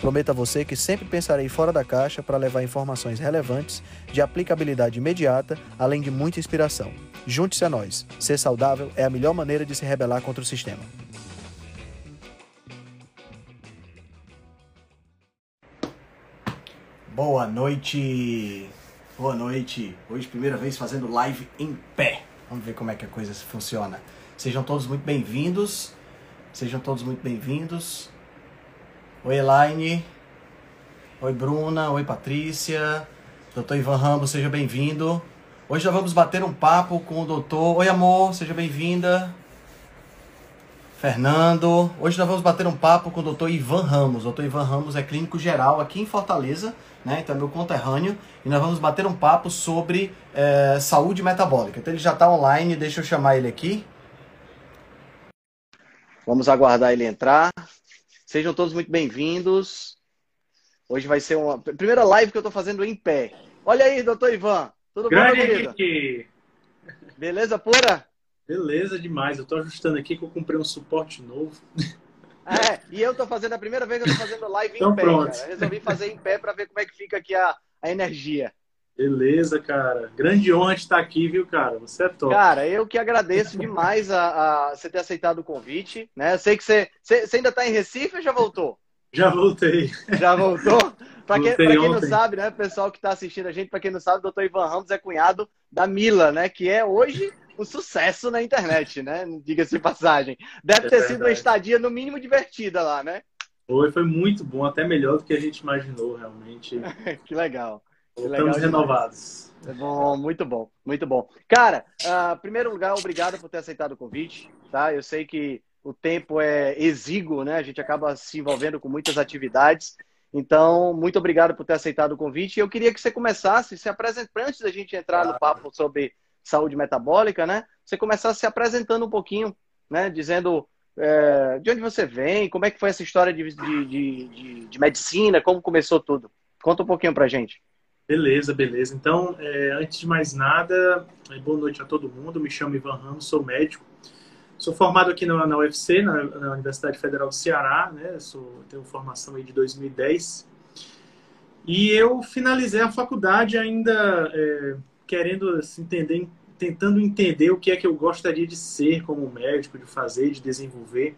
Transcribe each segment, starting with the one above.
Prometo a você que sempre pensarei fora da caixa para levar informações relevantes, de aplicabilidade imediata, além de muita inspiração. Junte-se a nós. Ser saudável é a melhor maneira de se rebelar contra o sistema. Boa noite! Boa noite! Hoje, primeira vez fazendo live em pé. Vamos ver como é que a coisa funciona. Sejam todos muito bem-vindos. Sejam todos muito bem-vindos. Oi, Elaine. Oi, Bruna. Oi, Patrícia. Doutor Ivan Ramos, seja bem-vindo. Hoje nós vamos bater um papo com o doutor. Oi, amor, seja bem-vinda. Fernando. Hoje nós vamos bater um papo com o doutor Ivan Ramos. O doutor Ivan Ramos é clínico geral aqui em Fortaleza, né? Então é meu conterrâneo. E nós vamos bater um papo sobre é, saúde metabólica. Então ele já está online, deixa eu chamar ele aqui. Vamos aguardar ele entrar. Sejam todos muito bem-vindos. Hoje vai ser uma primeira live que eu estou fazendo em pé. Olha aí, doutor Ivan. Tudo Grande bom, meu. Beleza pura? Beleza demais. Eu estou ajustando aqui que eu comprei um suporte novo. É, e eu estou fazendo a primeira vez que eu estou fazendo live Então em pé. Resolvi fazer em pé para ver como é que fica aqui a, a energia. Beleza, cara. Grande honra estar aqui, viu, cara? Você é top. Cara, eu que agradeço demais a, a você ter aceitado o convite. Né? Eu sei que você, você, você ainda está em Recife ou já voltou? Já voltei. Já voltou? Para quem, Voltei pra quem não sabe, né, pessoal que está assistindo a gente, para quem não sabe, o doutor Ivan Ramos é cunhado da Mila, né, que é hoje um sucesso na internet, né? Diga-se de passagem. Deve É ter sido uma verdade. estadia, no mínimo, divertida lá, né? Foi, foi muito bom, até melhor do que a gente imaginou, realmente. que legal. Demais. renovados. É bom, muito bom, muito bom. Cara, ah, primeiro lugar, obrigado por ter aceitado o convite, tá? Eu sei que o tempo é exíguo, né? A gente acaba se envolvendo com muitas atividades. Então, muito obrigado por ter aceitado o convite. E eu queria que você começasse se apresentando, antes da gente entrar no papo sobre saúde metabólica, né? Você começasse se apresentando um pouquinho, né? Dizendo é, de onde você vem, como é que foi essa história de, de, de, de- de medicina, como começou tudo. Conta um pouquinho pra gente. Beleza, beleza. Então, é, antes de mais nada, é, boa noite a todo mundo. Me chamo Ivan Ramos, sou médico. Sou formado aqui na, na UFC, na, na Universidade Federal do Ceará, né? Sou, tenho formação aí de 2010. E eu finalizei a faculdade ainda é, querendo assim, entender, tentando entender o que é que eu gostaria de ser como médico, de fazer, de desenvolver.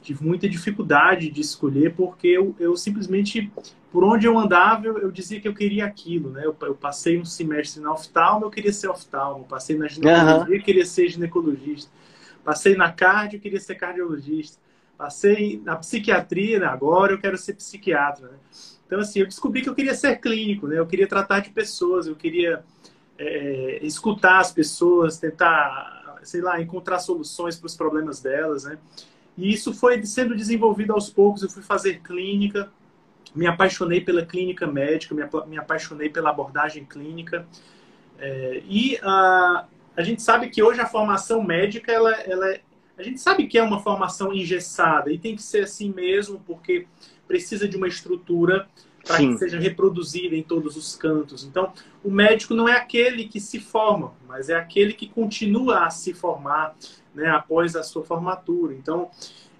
Tive muita dificuldade de escolher porque eu, eu simplesmente por onde eu andava, eu, eu dizia que eu queria aquilo, né? Eu, eu passei um semestre na oftalmo, eu queria ser oftalmo. Passei na ginecologia, eu queria ser ginecologista. Passei na cardio, eu queria ser cardiologista. Passei na psiquiatria, né? agora eu quero ser psiquiatra, né? Então, assim, eu descobri que eu queria ser clínico, né? Eu queria tratar de pessoas, eu queria é, escutar as pessoas, tentar, sei lá, encontrar soluções para os problemas delas, né? E isso foi sendo desenvolvido aos poucos. Eu fui fazer clínica, me apaixonei pela clínica médica, me, apa- me apaixonei pela abordagem clínica. É, e a, a gente sabe que hoje a formação médica, ela, ela é- a gente sabe que é uma formação engessada e tem que ser assim mesmo, porque precisa de uma estrutura para que seja reproduzida em todos os cantos. Então, o médico não é aquele que se forma, mas é aquele que continua a se formar né, após a sua formatura. Então,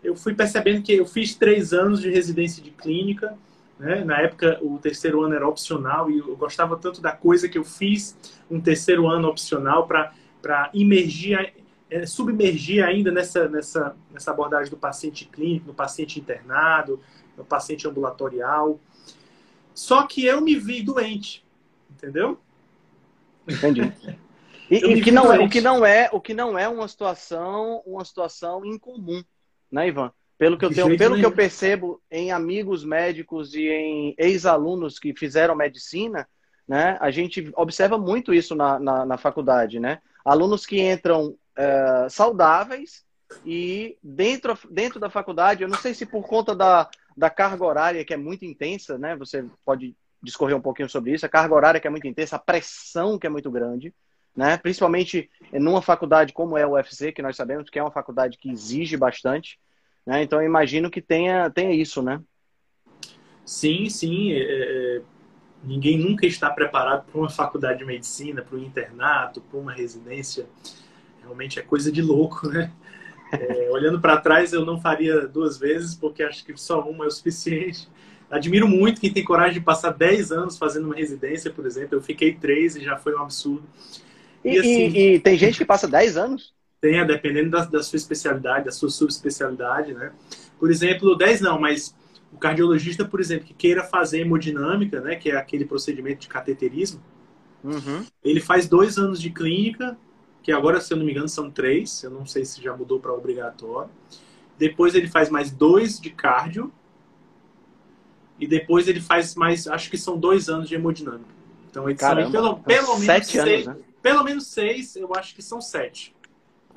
eu fui percebendo que eu fiz três anos de residência de clínica. Né? Na época, o terceiro ano era opcional e eu gostava tanto da coisa que eu fiz um terceiro ano opcional para imergir, eh, submergir ainda nessa, nessa, nessa abordagem do paciente clínico, no paciente internado, no paciente ambulatorial. Só que eu me vi doente, entendeu? Entendi. E, e que não é, o que não é, o que não é uma situação, uma situação incomum, né, Ivan? Pelo que eu tenho, pelo que eu percebo em amigos médicos e em ex-alunos que fizeram medicina, né, a gente observa muito isso na, na, na faculdade, né? Alunos que entram eh, saudáveis e dentro, dentro da faculdade, eu não sei se por conta da, da carga horária que é muito intensa, né? Você pode discorrer um pouquinho sobre isso, a carga horária que é muito intensa, a pressão que é muito grande, né? Principalmente numa faculdade como é o UFC, que nós sabemos que é uma faculdade que exige bastante, né? Então eu imagino que tenha, tenha isso, né? Sim, sim. É, é, ninguém nunca está preparado para uma faculdade de medicina, para um internato, para uma residência. Realmente é coisa de louco, né? É, olhando para trás, eu não faria duas vezes, porque acho que só uma é o suficiente. Admiro muito quem tem coragem de passar 10 anos fazendo uma residência, por exemplo. Eu fiquei três e já foi um absurdo. E, e, assim, e, e tem gente que passa 10 anos? Tem, dependendo da, da, sua especialidade, da sua subespecialidade, né? Por exemplo, 10 não, mas o cardiologista, por exemplo, que queira fazer hemodinâmica, né, que é aquele procedimento de cateterismo, uhum. ele faz dois anos de clínica, que agora, se eu não me engano, são três. Eu não sei se já mudou para obrigatório. Depois ele faz mais dois de cardio. E depois ele faz mais, acho que são dois anos de hemodinâmica. Então ele Caramba, pelo, então pelo menos seis, anos, né? pelo menos seis, eu acho que são sete.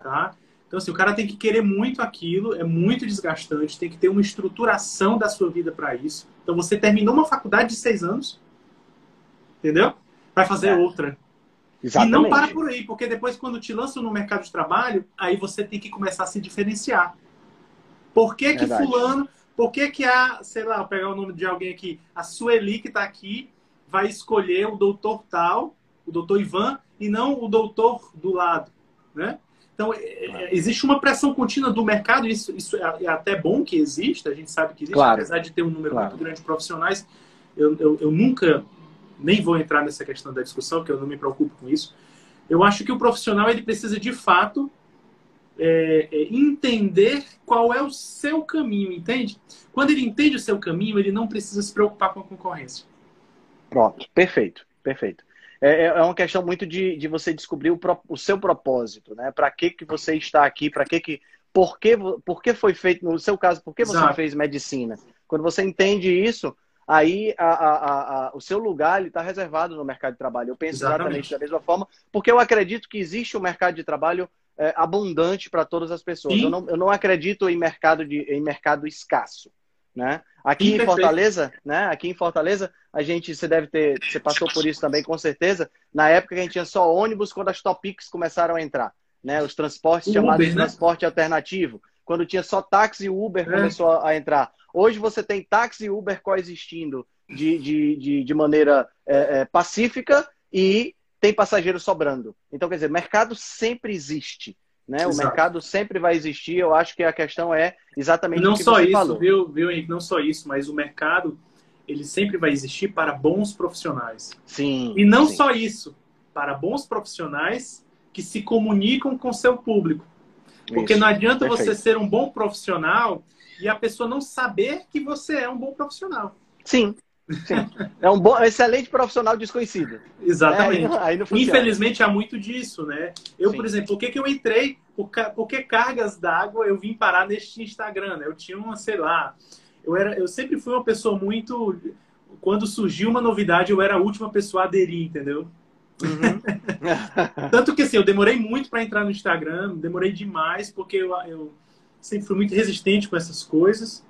Tá? Então, assim, o cara tem que querer muito aquilo, é muito desgastante, tem que ter uma estruturação da sua vida para isso. Então, você terminou uma faculdade de seis anos, entendeu? Vai fazer é. outra. Exatamente. E não para por aí, porque depois, quando te lançam no mercado de trabalho, aí você tem que começar a se diferenciar. Por que, que fulano, por que, que a, sei lá, vou pegar o nome de alguém aqui, a Sueli que está aqui, vai escolher o doutor tal, o doutor Ivan, e não o doutor do lado, né? Então, é, é, existe uma pressão contínua do mercado, isso, isso é, é até bom que exista, a gente sabe que existe, claro. apesar de ter um número claro. muito grande de profissionais, eu, eu, eu, nunca, nem vou entrar nessa questão da discussão, porque eu não me preocupo com isso. Eu acho que o profissional ele precisa, de fato, é, é, entender qual é o seu caminho, entende? Quando ele entende o seu caminho, ele não precisa se preocupar com a concorrência. Pronto, perfeito, perfeito. É, é, é uma questão muito de, de você descobrir o, pro, o seu propósito, né? Para que, que você está aqui, para que que. Por que, por que foi feito, no seu caso, por que você Exato. fez medicina? Quando você entende isso, aí a, a, a, o seu lugar está reservado no mercado de trabalho. Eu penso exatamente. exatamente da mesma forma, porque eu acredito que existe um mercado de trabalho é, abundante para todas as pessoas. Eu não, eu não acredito em mercado, de, em mercado escasso. Né? Aqui em Fortaleza, né? Aqui em Fortaleza, a gente, você deve ter, você passou por isso também, com certeza. Na época que a gente tinha só ônibus, quando as Topics começaram a entrar, né? Os transportes o chamados Uber, de né? transporte alternativo. Quando tinha só táxi e Uber é. começou a entrar. Hoje você tem táxi e Uber coexistindo de, de, de, de maneira é, é, pacífica e tem passageiro sobrando. Então, quer dizer, mercado sempre existe. Né? O mercado sempre vai existir. Eu acho que a questão é exatamente não o que só você isso, falou. Viu, viu, Henrique? Não só isso, mas o mercado ele sempre vai existir para bons profissionais. Sim. E não sim. só isso, para bons profissionais que se comunicam com seu público. Porque isso, não adianta perfeito. você ser um bom profissional e a pessoa não saber que você é um bom profissional. Sim. Sim. É um bom, excelente profissional desconhecido. Exatamente. É, aí, aí Infelizmente há muito disso, né? Eu, Sim. por exemplo, por que, que eu entrei? Por, por que cargas d'água eu vim parar neste Instagram? Né? Eu tinha uma, sei lá, eu, era, eu sempre fui uma pessoa muito. Quando surgiu uma novidade, eu era a última pessoa a aderir, entendeu? Uhum. Tanto que assim, eu demorei muito para entrar no Instagram, demorei demais, porque eu, eu sempre fui muito resistente com essas coisas.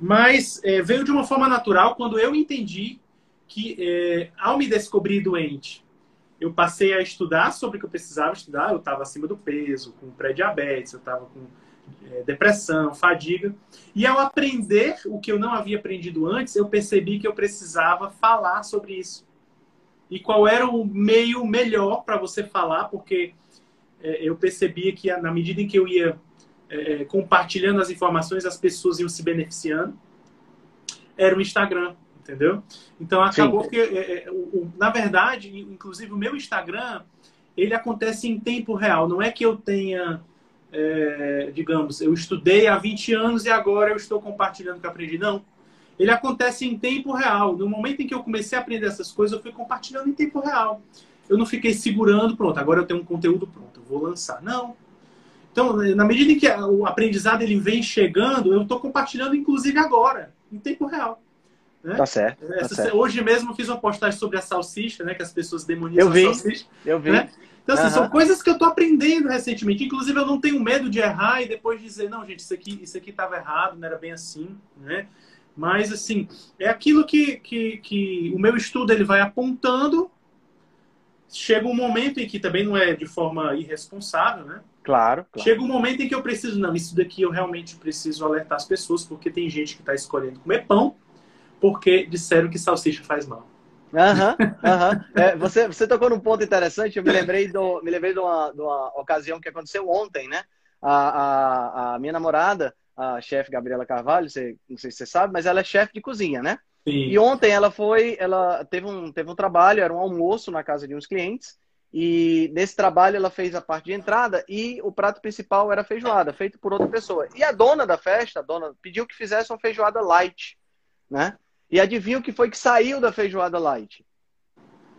Mas é, veio de uma forma natural quando eu entendi que, é, ao me descobrir doente, eu passei a estudar sobre o que eu precisava estudar. Eu estava acima do peso, com pré-diabetes, eu estava com é, depressão, fadiga. E ao aprender o que eu não havia aprendido antes, eu percebi que eu precisava falar sobre isso. E qual era o meio melhor para você falar, porque é, eu percebia que na medida em que eu ia é, compartilhando as informações, as pessoas iam se beneficiando, era o Instagram, entendeu? Então acabou Sim. que, é, é, o, o, na verdade, inclusive o meu Instagram, ele acontece em tempo real. Não é que eu tenha, é, digamos, eu estudei há 20 anos e agora eu estou compartilhando o que aprendi. Não. Ele acontece em tempo real. No momento em que eu comecei a aprender essas coisas, eu fui compartilhando em tempo real. Eu não fiquei segurando, pronto, agora eu tenho um conteúdo pronto, eu vou lançar. Não. Então, na medida em que o aprendizado ele vem chegando, eu estou compartilhando, inclusive agora, em tempo real. Né? Tá certo. Tá Essa, certo. Hoje mesmo fiz uma postagem sobre a salsicha, né? Que as pessoas demonizam eu vi, a salsicha. Eu vi. Né? Então, assim, uhum. são coisas que eu estou aprendendo recentemente. Inclusive, eu não tenho medo de errar e depois dizer, não, gente, isso aqui isso aqui estava errado, não era bem assim, né? Mas, assim, é aquilo que, que, que o meu estudo ele vai apontando. Chega um momento em que também não é de forma irresponsável, né? Claro, claro. Chega um momento em que eu preciso, não, isso daqui eu realmente preciso alertar as pessoas, porque tem gente que está escolhendo comer pão porque disseram que salsicha faz mal. Aham, uhum, aham. Uhum. É, você, você tocou num ponto interessante, eu me lembrei, do, me lembrei de, uma, de uma ocasião que aconteceu ontem, né? A, a, a minha namorada, a chefe Gabriela Carvalho, você, não sei se você sabe, mas ela é chefe de cozinha, né? Sim. E ontem ela foi, ela teve um, teve um trabalho, era um almoço na casa de uns clientes, e nesse trabalho ela fez a parte de entrada e o prato principal era feijoada, feito por outra pessoa. E a dona da festa, a dona, pediu que fizesse uma feijoada light, né? E adivinha o que foi que saiu da feijoada light?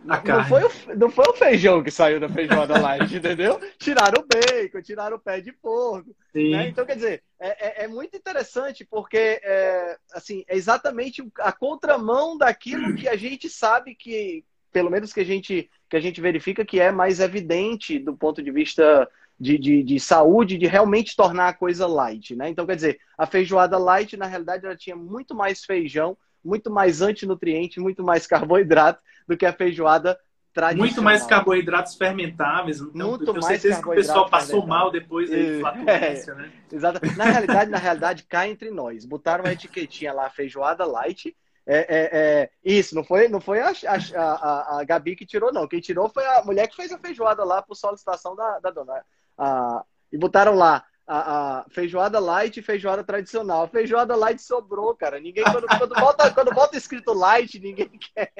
Não foi, o, não foi o feijão que saiu da feijoada light, entendeu? Tiraram o bacon, tiraram o pé de porco. Né? Então, quer dizer, é, é, é muito interessante porque é, assim, é exatamente a contramão daquilo que a gente sabe que, pelo menos que a gente, que a gente verifica que é mais evidente do ponto de vista de, de, de, saúde, de realmente tornar a coisa light, né? Então, quer dizer, a feijoada light, na realidade, ela tinha muito mais feijão, muito mais antinutriente, muito mais carboidrato do que a feijoada tradicional. Muito mais carboidratos fermentáveis. Então, muito eu mais certeza que o pessoal passou mal depois de flatulência, é, né? Exato. Na realidade, na realidade, cá entre nós. Botaram uma etiquetinha lá, feijoada light. É, é, é, isso, não foi, não foi a, a, a, Gabi que tirou, não. Quem tirou foi a mulher que fez a feijoada lá por solicitação da, da dona. A, e botaram lá a, a, feijoada light e feijoada tradicional. A feijoada light sobrou, cara. Ninguém, quando, quando, bota, quando bota escrito light, ninguém quer.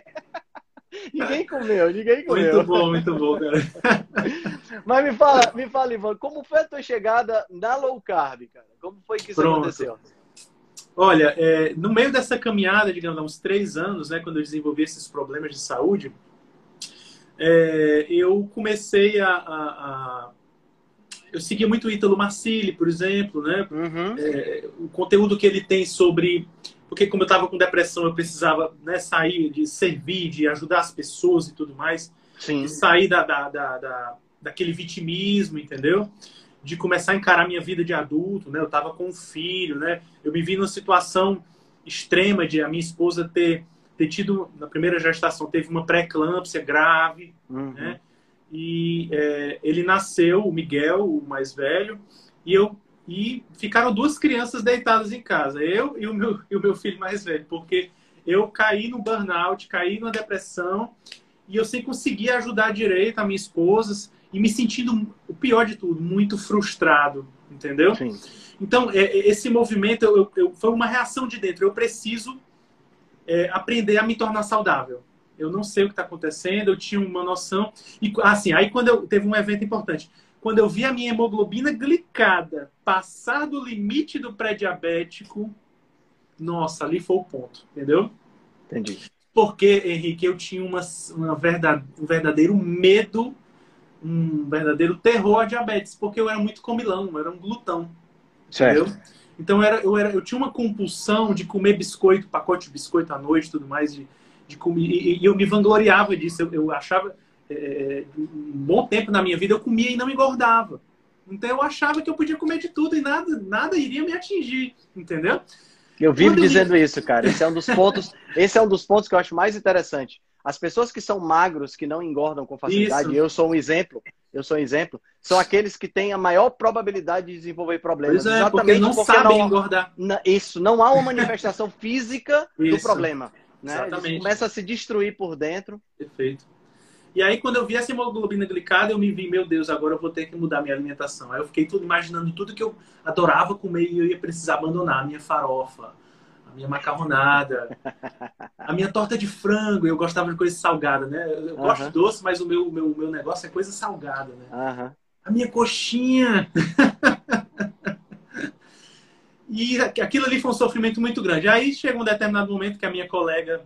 ninguém comeu, ninguém comeu. Muito bom, muito bom, cara. Mas me fala, me fala, Ivan, como foi a tua chegada na low carb, cara? Como foi que isso Pronto. aconteceu? Olha, é, no meio dessa caminhada, digamos, há uns três anos, né, quando eu desenvolvi esses problemas de saúde, é, eu comecei a, a, a eu seguia muito o Ítalo Marcilli, por exemplo, né? Uhum. É, o conteúdo que ele tem sobre. Porque, como eu estava com depressão, eu precisava né, sair, de servir, de ajudar as pessoas e tudo mais. Sim. De sair da, da, da, da, daquele vitimismo, entendeu? De começar a encarar minha vida de adulto, né? Eu estava com um filho, né? Eu me vi numa situação extrema de a minha esposa ter, ter tido, na primeira gestação, teve uma pré-eclâmpsia grave, uhum. né? e é, ele nasceu, o Miguel, o mais velho, e eu e ficaram duas crianças deitadas em casa, eu e o meu, e o meu filho mais velho, porque eu caí no burnout, caí numa depressão e eu sem conseguir ajudar direito a minha esposa e me sentindo, o pior de tudo, muito frustrado, entendeu? Sim. Então, é, é esse movimento eu, eu, foi uma reação de dentro. Eu preciso é, aprender a me tornar saudável eu não sei o que está acontecendo, eu tinha uma noção. E assim, aí quando eu teve um evento importante, quando eu vi a minha hemoglobina glicada passar do limite do pré-diabético, nossa, ali foi o ponto, entendeu? Entendi. Porque, Henrique, eu tinha uma, uma verdade, um verdadeiro medo, um verdadeiro terror a diabetes, porque eu era muito comilão, eu era um glutão. Certo. Entendeu? Então era, eu, era, eu tinha uma compulsão de comer biscoito, pacote de biscoito à noite tudo mais, de, de comer. E, e eu me vangloriava disso. Eu, eu achava. É, é, um bom tempo na minha vida eu comia e não engordava. Então eu achava que eu podia comer de tudo e nada, nada iria me atingir, entendeu? Eu vivo Quando dizendo eu... isso, cara. Esse é um dos pontos. esse é um dos pontos que eu acho mais interessante. As pessoas que são magros, que não engordam com facilidade, isso. eu sou um exemplo. Eu sou um exemplo. São aqueles que têm a maior probabilidade de desenvolver problemas. Pois é, Exatamente porque não porque sabem não, engordar. Isso, não há uma manifestação física do problema. Né? Exatamente. começa a se destruir por dentro. Perfeito. E aí, quando eu vi essa hemoglobina glicada, eu me vi, meu Deus, agora eu vou ter que mudar minha alimentação. Aí eu fiquei tudo imaginando tudo que eu adorava comer e eu ia precisar abandonar. A minha farofa, a minha macarronada, a minha torta de frango. Eu gostava de coisa salgada, né? Eu gosto de doce, mas o meu, meu, meu negócio é coisa salgada, né? A minha coxinha. E aquilo ali foi um sofrimento muito grande. Aí chega um determinado momento que a minha colega,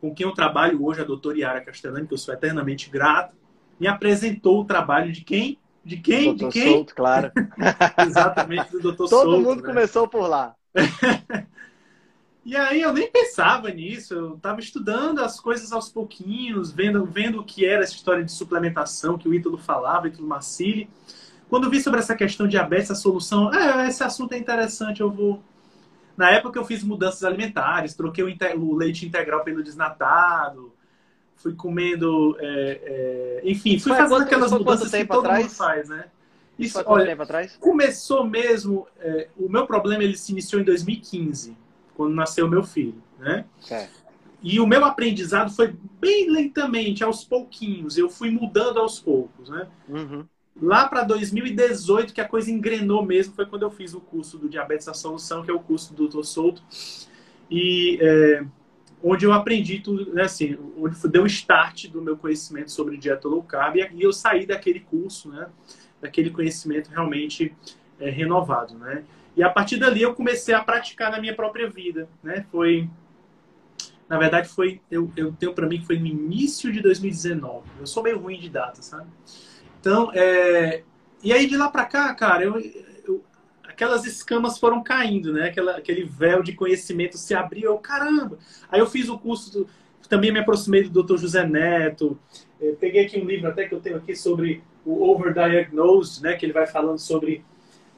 com quem eu trabalho hoje, a doutora Yara Castellani, que eu sou eternamente grato, me apresentou o trabalho de quem? De quem? Doutor de quem? Souto, claro. Exatamente, do doutor Todo Souto. Todo mundo né? começou por lá. e aí eu nem pensava nisso, eu estava estudando as coisas aos pouquinhos, vendo, vendo o que era essa história de suplementação que o Ítalo falava, o Ítalo Massili. Quando vi sobre essa questão de diabetes, a solução, é, esse assunto é interessante, eu vou. Na época eu fiz mudanças alimentares, troquei o, o leite integral pelo desnatado, fui comendo, é, é, enfim, fui fazendo aquelas mudanças que todo atrás? mundo faz, né? Isso, olha, tempo atrás? Começou mesmo, é, o meu problema ele se iniciou em 2015, quando nasceu meu filho, né? Certo. E o meu aprendizado foi bem lentamente, aos pouquinhos. Eu fui mudando aos poucos, né? Uhum. Lá para 2018, que a coisa engrenou mesmo, foi quando eu fiz o curso do Diabetes à Solução, que é o curso do Dr. Souto. E é, onde eu aprendi tudo, né, assim, onde deu o start do meu conhecimento sobre dieta low carb. E eu saí daquele curso, né? Daquele conhecimento realmente é, renovado, né? E a partir dali eu comecei a praticar na minha própria vida, né? Foi na verdade, foi eu, eu tenho para mim que foi no início de 2019. Eu sou meio ruim de data, sabe? Então, é... e aí de lá para cá, cara, eu, eu, aquelas escamas foram caindo, né? Aquela, aquele véu de conhecimento se abriu. Eu, caramba! Aí eu fiz o curso, do... também me aproximei do Dr. José Neto. É, peguei aqui um livro até que eu tenho aqui sobre o overdiagnosed, né? Que ele vai falando sobre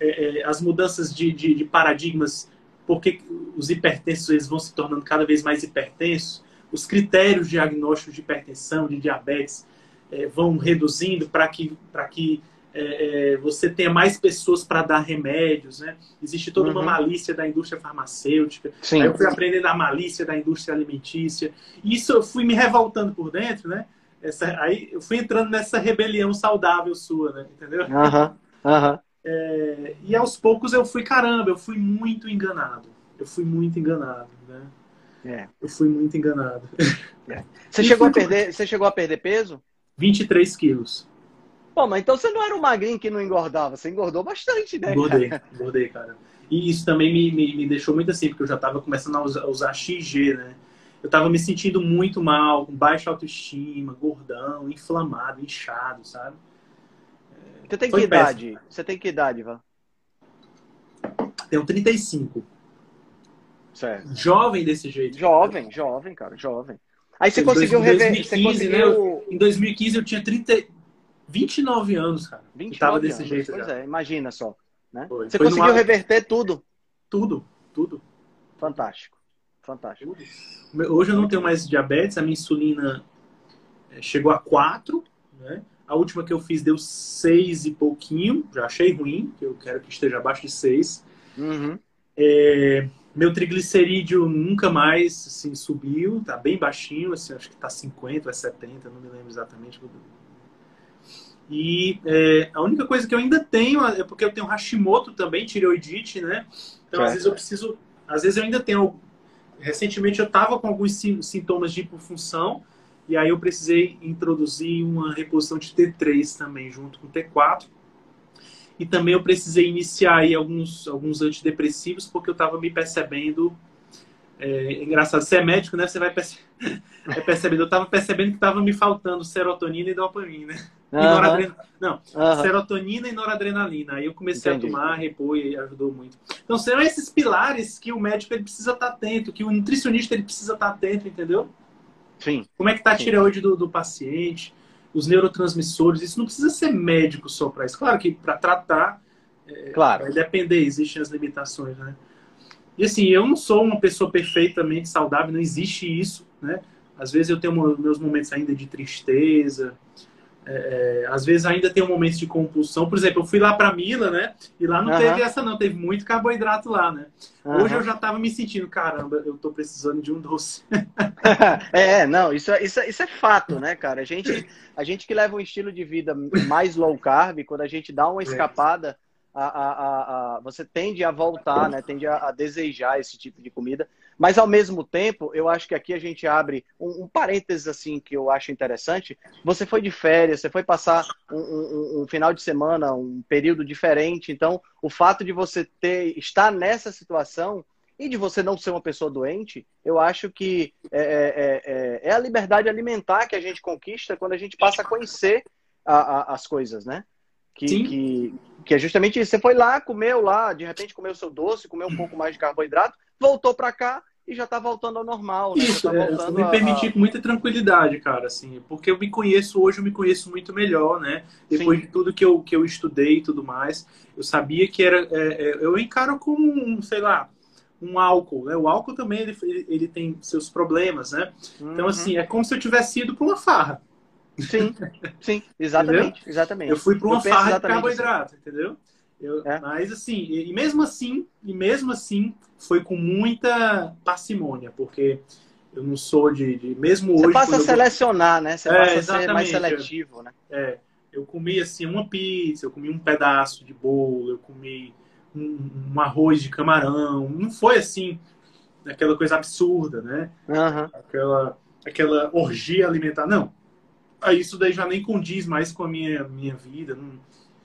é, é, as mudanças de, de, de paradigmas porque os hipertensos eles vão se tornando cada vez mais hipertensos, os critérios diagnósticos de hipertensão, de diabetes, é, vão reduzindo para que, pra que é, é, você tenha mais pessoas para dar remédios, né? Existe toda uma uhum. malícia da indústria farmacêutica. Sim. Aí eu fui aprendendo a malícia da indústria alimentícia. E isso eu fui me revoltando por dentro, né? Essa, aí eu fui entrando nessa rebelião saudável sua, né? Entendeu? Aham, uhum. aham. Uhum. É, e aos poucos eu fui, caramba, eu fui muito enganado. Eu fui muito enganado, né? É. Eu fui muito enganado. É. Você, chegou a perder, você chegou a perder peso? 23 quilos. Pô, mas então você não era um magrinho que não engordava, você engordou bastante, né? Engordei, cara? engordei, cara. E isso também me, me, me, deixou muito assim, porque eu já estava começando a usar, usar XG, né? Eu estava me sentindo muito mal, com baixa autoestima, gordão, inflamado, inchado, sabe? Você tem que idade? Péssimo. Você tem que idade, Ivan? Tenho 35. Certo. Jovem desse jeito. Jovem, cara. jovem, cara, jovem. Aí você em conseguiu rever. Você conseguiu... Né, em 2015 eu tinha 30, 29 anos, cara. 29 eu tava desse anos. jeito. Pois já. é, imagina só. Né? Você Foi conseguiu numa... reverter tudo? Tudo, tudo. Fantástico. Fantástico. Hoje eu não tenho mais diabetes, a minha insulina eh, chegou a 4, né? A última que eu fiz deu seis e pouquinho, já achei ruim, que eu quero que esteja abaixo de seis. Uhum. É, meu triglicerídeo nunca mais assim, subiu, tá bem baixinho, assim, acho que tá 50 ou 70, não me lembro exatamente. E é, a única coisa que eu ainda tenho é porque eu tenho Hashimoto também, tireoidite, né? Então, às vezes eu preciso, às vezes eu ainda tenho. Recentemente eu tava com alguns sintomas de hipofunção, e aí eu precisei introduzir uma reposição de T3 também, junto com T4. E também eu precisei iniciar aí alguns, alguns antidepressivos, porque eu estava me percebendo. É, engraçado, você é médico, né? Você vai perce... é percebendo. Eu estava percebendo que estava me faltando serotonina e dopamina. Uhum. E noradrenalina. Não, uhum. serotonina e noradrenalina. Aí eu comecei Entendi. a tomar, repor e ajudou muito. Então são esses pilares que o médico ele precisa estar atento, que o nutricionista ele precisa estar atento, entendeu? Sim. Como é que está a tireoide do, do paciente, os neurotransmissores. Isso não precisa ser médico só para isso. Claro que para tratar, é, claro. vai depender, existem as limitações, né? E assim, eu não sou uma pessoa perfeitamente saudável, não existe isso, né? Às vezes eu tenho meus momentos ainda de tristeza, é, é, às vezes ainda tem um momento de compulsão. Por exemplo, eu fui lá para Mila, né? E lá não uhum. teve essa, não. Teve muito carboidrato lá, né? Uhum. Hoje eu já tava me sentindo, caramba, eu tô precisando de um doce. é, não, isso, é, isso, é, isso é fato, né, cara? A gente, a gente que leva um estilo de vida mais low carb, quando a gente dá uma é. escapada a, a, a, você tende a voltar, né? Tende a, desejar esse tipo de comida. Mas ao mesmo tempo, eu acho que aqui a gente abre um, um parênteses assim que eu acho interessante. Você foi de férias, você foi passar um, um, um, final de semana, um período diferente. Então, o fato de você ter estar nessa situação e de você não ser uma pessoa doente, eu acho que é, é, é, é a liberdade alimentar que a gente conquista quando a gente passa a conhecer as coisas, né? Que, que, que, é justamente isso. Você foi lá, comeu lá, de repente comeu seu doce, comeu um pouco mais de carboidrato, voltou para cá e já tá voltando ao normal. Né? Isso, tá é, eu me permiti a... com muita tranquilidade, cara, assim, porque eu me conheço hoje, eu me conheço muito melhor, né? Depois Sim. de tudo que eu, que eu estudei e tudo mais, eu sabia que era. É, é, eu encaro como, um, sei lá, um álcool, né? O álcool também ele, ele tem seus problemas, né? Então, uhum. Então, assim, é como se eu tivesse ido para uma farra. Sim, sim, exatamente, exatamente. Eu fui para uma farra de carboidrato, assim. entendeu? Eu, é. Mas assim, e, mesmo assim, e mesmo assim, foi com muita parcimônia, porque eu não sou de, de mesmo Você hoje. Você passa a selecionar, né? Você é, passa a ser mais seletivo, né? É, eu comi assim uma pizza, eu comi um pedaço de bolo, eu comi um, um arroz de camarão. Não foi assim aquela coisa absurda, né? Uhum. Aquela, aquela orgia alimentar. Não. Aí isso daí já nem condiz mais com a minha, minha vida. Não,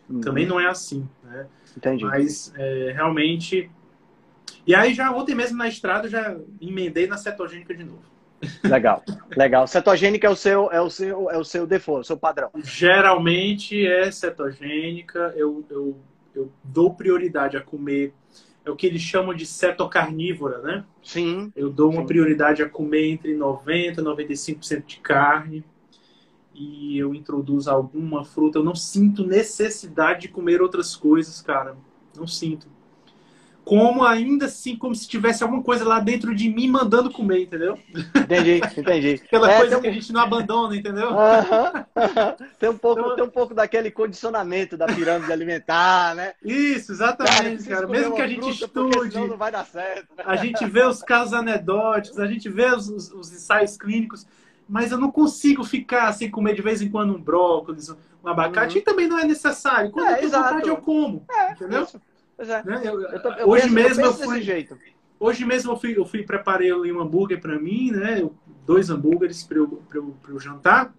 uhum. Também não é assim, né? Entendi. Mas é, realmente. E aí já ontem mesmo na estrada já emendei na cetogênica de novo. Legal, legal. Cetogênica é o seu, é o seu, é o seu default, o seu padrão. Geralmente é cetogênica. Eu, eu, eu dou prioridade a comer. É o que eles chamam de cetocarnívora, né? Sim. Eu dou uma sim. prioridade a comer entre 90 e 95% de carne. E eu introduzo alguma fruta. Eu não sinto necessidade de comer outras coisas, cara. Não sinto como ainda assim, como se tivesse alguma coisa lá dentro de mim mandando comer, entendeu? Entendi, entendi. Aquela é, coisa um... que a gente não abandona, entendeu? Tem, um pouco, então... tem um pouco daquele condicionamento da pirâmide alimentar, né? Isso, exatamente, cara. cara. Mesmo que a gente estude. Não vai dar certo. A gente vê os casos anedóticos, a gente vê os, os, os, ensaios clínicos, mas eu não consigo ficar sem comer de vez em quando um brócolis, um abacate, uhum. e também não é necessário. Quando é, eu tenho exato. vontade, eu como. É, entendeu? É. Né? Eu, eu tô, eu hoje penso, mesmo eu, fui. Jeito. Hoje mesmo eu fui, eu fui preparei um hambúrguer para mim, né? Dois hambúrgueres para eu, eu, eu jantar,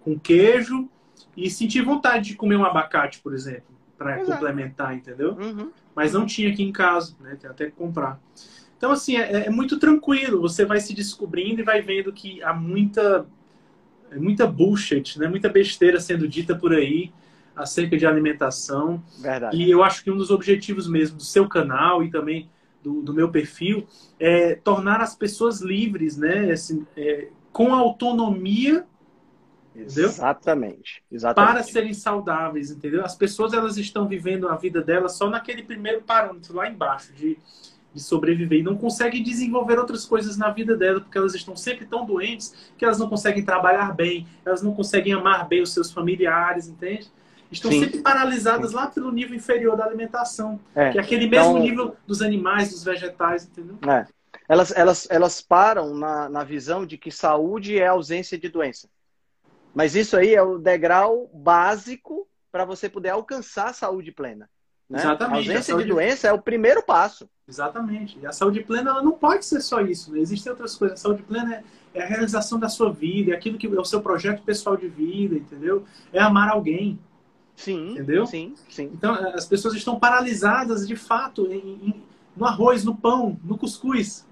com queijo, e senti vontade de comer um abacate, por exemplo, para é. complementar, entendeu? Uhum. Mas não tinha aqui em casa, né? Tem até que comprar. Então, assim, é, é, muito tranquilo. Você vai se descobrindo e vai vendo que há muita, é muita bullshit, né? Muita besteira sendo dita por aí acerca de alimentação. Verdade. E eu acho que um dos objetivos mesmo do seu canal e também do, do meu perfil é tornar as pessoas livres, né? Assim, é, com autonomia. Exatamente. Exatamente. Para serem saudáveis, entendeu? As pessoas elas estão vivendo a vida delas só naquele primeiro parâmetro lá embaixo de, de sobreviver e não conseguem desenvolver outras coisas na vida delas porque elas estão sempre tão doentes que elas não conseguem trabalhar bem, elas não conseguem amar bem os seus familiares, entende? estão Sim. sempre paralisadas lá pelo nível inferior da alimentação, é. que é aquele mesmo então, nível dos animais, dos vegetais, entendeu? É. Elas, elas, elas param na, na visão de que saúde é ausência de doença. Mas isso aí é o degrau básico para você poder alcançar a saúde plena. Né? Exatamente. A ausência a saúde... de doença é o primeiro passo. Exatamente. E a saúde plena ela não pode ser só isso. Né? Existem outras coisas. A saúde plena é, é, a realização da sua vida, é aquilo que é o seu projeto pessoal de vida, entendeu? É amar alguém. Sim. Entendeu? Sim, sim. Então, as pessoas estão paralisadas, de fato, em, em, no arroz, no pão, no cuscuz.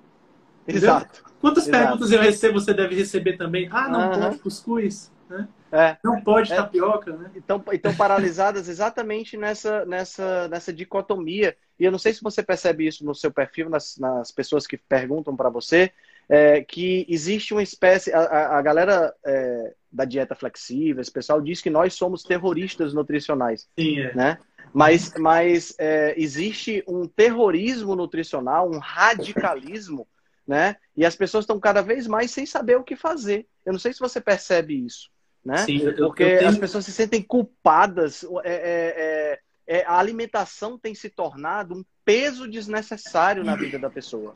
Entendeu? Exato. Quantas Exato. perguntas eu recebo, você deve receber também? Ah, não pode cuscuz. Né? É. Não pode é. tapioca, né? Então, então paralisadas exatamente nessa, nessa, nessa dicotomia. E eu não sei se você percebe isso no seu perfil, nas, nas pessoas que perguntam para você, é, que existe uma espécie. A, a, galera é, da dieta flexível, esse pessoal diz que nós somos terroristas nutricionais. Sim, é. Né? Mas, mas é, existe um terrorismo nutricional, um radicalismo, né? E as pessoas estão cada vez mais sem saber o que fazer. Eu não sei se você percebe isso, né? Sim, eu, Porque eu tenho... as pessoas se sentem culpadas. É, é, é, é, a alimentação tem se tornado um peso desnecessário na vida da pessoa.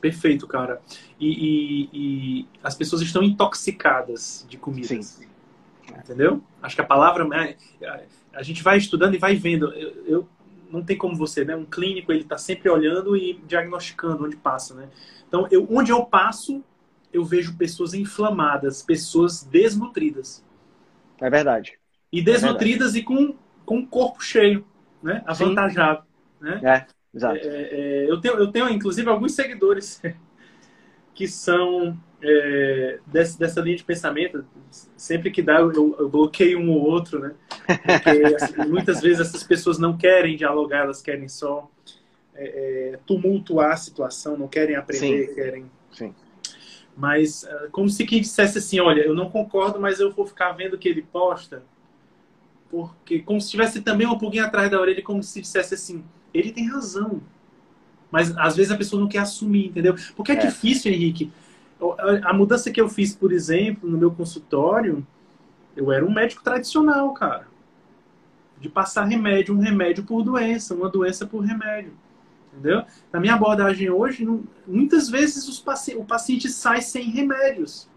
Perfeito, cara. E, e, e, as pessoas estão intoxicadas de comida. Sim. Entendeu? Acho que a palavra. Né, a gente vai estudando e vai vendo. Eu, eu não tem como você, né? Um clínico ele está sempre olhando e diagnosticando onde passa, né? Então, eu, onde eu passo, eu vejo pessoas inflamadas, pessoas desnutridas. É verdade. E desnutridas é verdade. e com, com o corpo cheio, né? Avantajado. Né? É. Exato. É, é, eu, tenho, eu tenho, inclusive, alguns seguidores que são é, desse, dessa linha de pensamento. Sempre que dá, eu, eu bloqueio um ou outro, né? Porque assim, muitas vezes essas pessoas não querem dialogar, elas querem só é, é, tumultuar a situação, não querem aprender, Sim. querem. Sim. Mas, é, como se quem dissesse assim: olha, eu não concordo, mas eu vou ficar vendo o que ele posta. Porque, como se estivesse também um pouquinho atrás da orelha, como se dissesse assim: ele tem razão. Mas às vezes a pessoa não quer assumir, entendeu? Porque é, é. difícil, Henrique. A mudança que eu fiz, por exemplo, no meu consultório, eu era um médico tradicional, cara. De passar remédio, um remédio por doença, uma doença por remédio. Entendeu? Na minha abordagem hoje, muitas vezes paci o paciente sai sem remédios.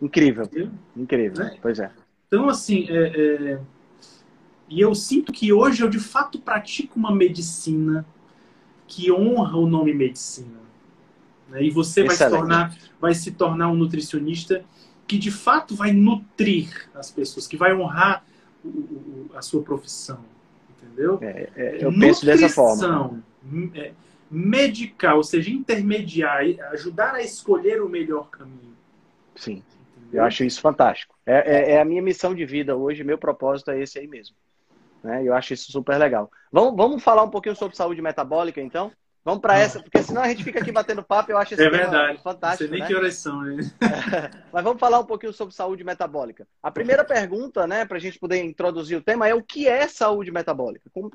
Incrível. Entendeu? Incrível. É. Pois é. Então, assim, é, é... e eu sinto que hoje eu de fato pratico uma medicina que honra o nome medicina. Né? E você vai se, tornar, vai se tornar um nutricionista que de fato vai nutrir as pessoas, que vai honrar o, o, a sua profissão. Entendeu? É, é, eu Nutrição, penso dessa forma. É, medicar, ou seja, intermediar, ajudar a escolher o melhor caminho. Sim. Entendeu? Eu acho isso fantástico. É, é, é, a minha missão de vida hoje, meu propósito é esse aí mesmo. Né? Eu acho isso super legal. Vamos, vamos falar um pouquinho sobre saúde metabólica, então? Vamos para essa, porque senão a gente fica aqui batendo papo eu acho isso é verdade. fantástico. Não sei nem né? que horas são, né? Mas vamos falar um pouquinho sobre saúde metabólica. A primeira pergunta, né, para a gente poder introduzir o tema, é o que é saúde metabólica? Como,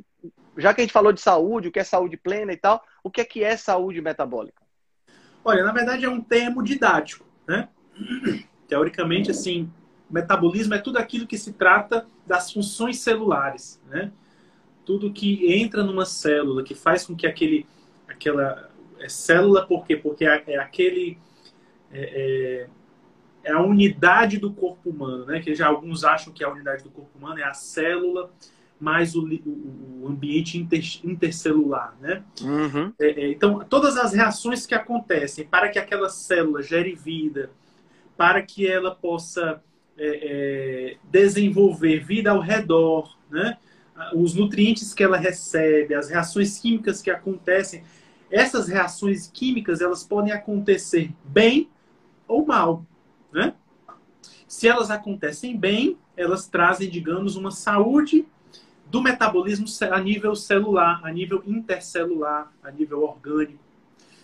já que a gente falou de saúde, o que é saúde plena e tal, o que é que é saúde metabólica? Olha, na verdade é um termo didático, né? Teoricamente, assim, metabolismo é tudo aquilo que se trata das funções celulares, né? Tudo que entra numa célula, que faz com que aquele aquela é célula, por quê? Porque é, é aquele. É, é, é, a unidade do corpo humano, né? Que já alguns acham que a unidade do corpo humano é a célula mais o, o, o ambiente inter, intercelular, né? Uhum. É, é, então, todas as reações que acontecem para que aquela célula gere vida, para que ela possa é, desenvolver vida ao redor, né? Os nutrientes que ela recebe, as reações químicas que acontecem, essas reações químicas elas podem acontecer bem ou mal, né? Se elas acontecem bem, elas trazem, digamos, uma saúde do metabolismo a nível celular, a nível intercelular, a nível orgânico.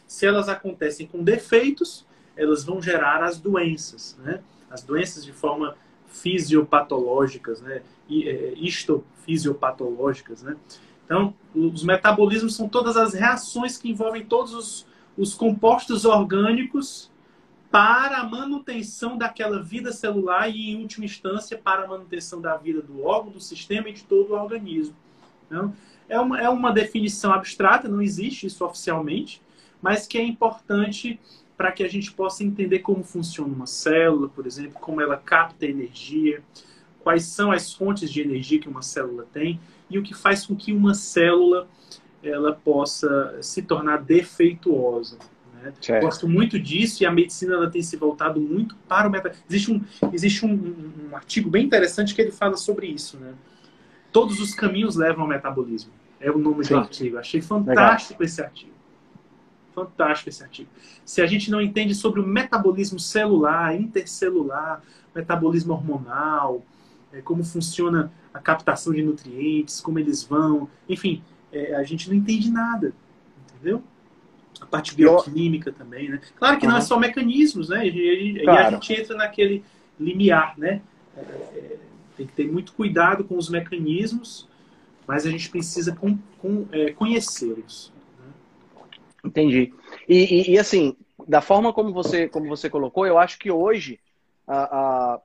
Se elas acontecem com defeitos, elas vão gerar as doenças, né? As doenças de forma fisiopatológicas, né? É, histofisiopatológicas, né? Então, os metabolismos são todas as reações que envolvem todos os, os compostos orgânicos para a manutenção daquela vida celular e, em última instância, para a manutenção da vida do órgão, do sistema e de todo o organismo. Então, é uma, é uma definição abstrata, não existe isso oficialmente, mas que é importante para que a gente possa entender como funciona uma célula, por exemplo, como ela capta energia, quais são as fontes de energia que uma célula tem e o que faz com que uma célula ela possa se tornar defeituosa. Né? Gosto muito disso e a medicina ela tem se voltado muito para o metabolismo. Existe um, existe um, um, artigo bem interessante que ele fala sobre isso. Né? Todos os caminhos levam ao metabolismo. É o nome Sim. do artigo. Achei fantástico Legal. esse artigo. Fantástico esse artigo. Se a gente não entende sobre o metabolismo celular, intercelular, metabolismo hormonal, é, como funciona a captação de nutrientes, como eles vão, enfim, é, a gente não entende nada, entendeu? A parte bioquímica também, né? Claro que uhum. não é só mecanismos, né? E, claro. a gente entra naquele limiar, né? É, é, tem que ter muito cuidado com os mecanismos, mas a gente precisa com, com, é, conhecê-los. Né? Entendi. E, e, e, assim, da forma como você, como você colocou, eu acho que hoje a, a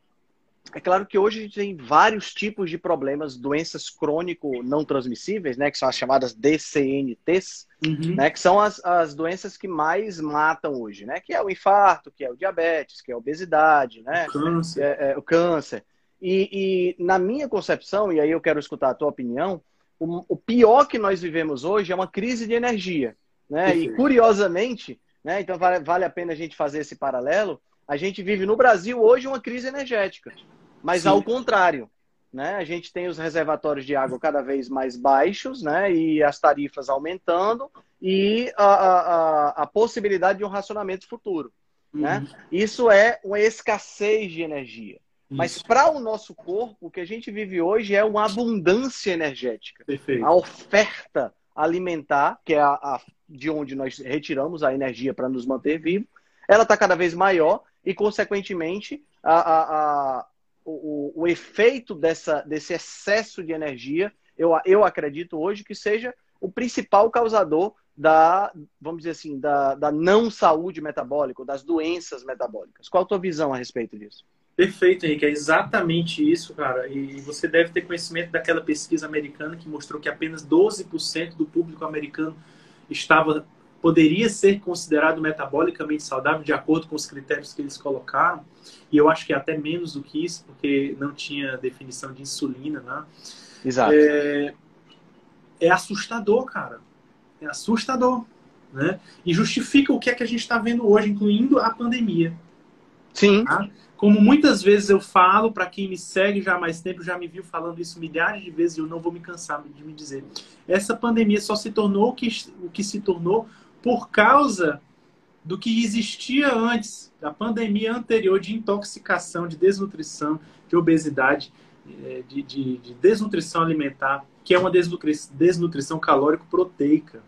é claro que hoje a gente tem vários tipos de problemas, doenças crônico não transmissíveis, né, que são as chamadas DCNTs, uhum. né, que são as, as doenças que mais matam hoje, né, que é o infarto, que é o diabetes, que é a obesidade, né, o câncer. É, é, o câncer. E, e, na minha concepção, e aí eu quero escutar a tua opinião, o, o pior que nós vivemos hoje é uma crise de energia, né, e curiosamente, né, então vale, vale a pena a gente fazer esse paralelo, a gente vive no Brasil hoje uma crise energética. Mas Sim. ao contrário, né? A gente tem os reservatórios de água cada vez mais baixos, né? E as tarifas aumentando e a, a, a possibilidade de um racionamento futuro, né? uhum. né? Isso é uma escassez de energia. Isso. Mas para o nosso corpo, o que a gente vive hoje é uma abundância energética. Perfeito. A oferta alimentar, que é a, a de onde nós retiramos a energia para nos manter vivo, ela está cada vez maior e, consequentemente, a, a, a, o, o, efeito dessa, desse excesso de energia, eu, eu acredito hoje que seja o principal causador da, vamos dizer assim, da, da não saúde metabólica, das doenças metabólicas. Qual a tua visão a respeito disso? Perfeito, Henrique. É exatamente isso, cara. E você deve ter conhecimento daquela pesquisa americana que mostrou que apenas 12% do público americano estava poderia ser considerado metabolicamente saudável de acordo com os critérios que eles colocaram. E eu acho que é até menos do que isso, porque não tinha definição de insulina, né? Exato. É, é assustador, cara. É assustador. Né? E justifica o que é que a gente está vendo hoje, incluindo a pandemia. Sim. Tá? Como muitas vezes eu falo, para quem me segue já há mais tempo, já me viu falando isso milhares de vezes e eu não vou me cansar de me dizer. Essa pandemia só se tornou o que, o que se tornou por causa do que existia antes, da pandemia anterior de intoxicação, de desnutrição, de obesidade, eh, de, de, de desnutrição alimentar, que é uma desnutrição calórico-proteica.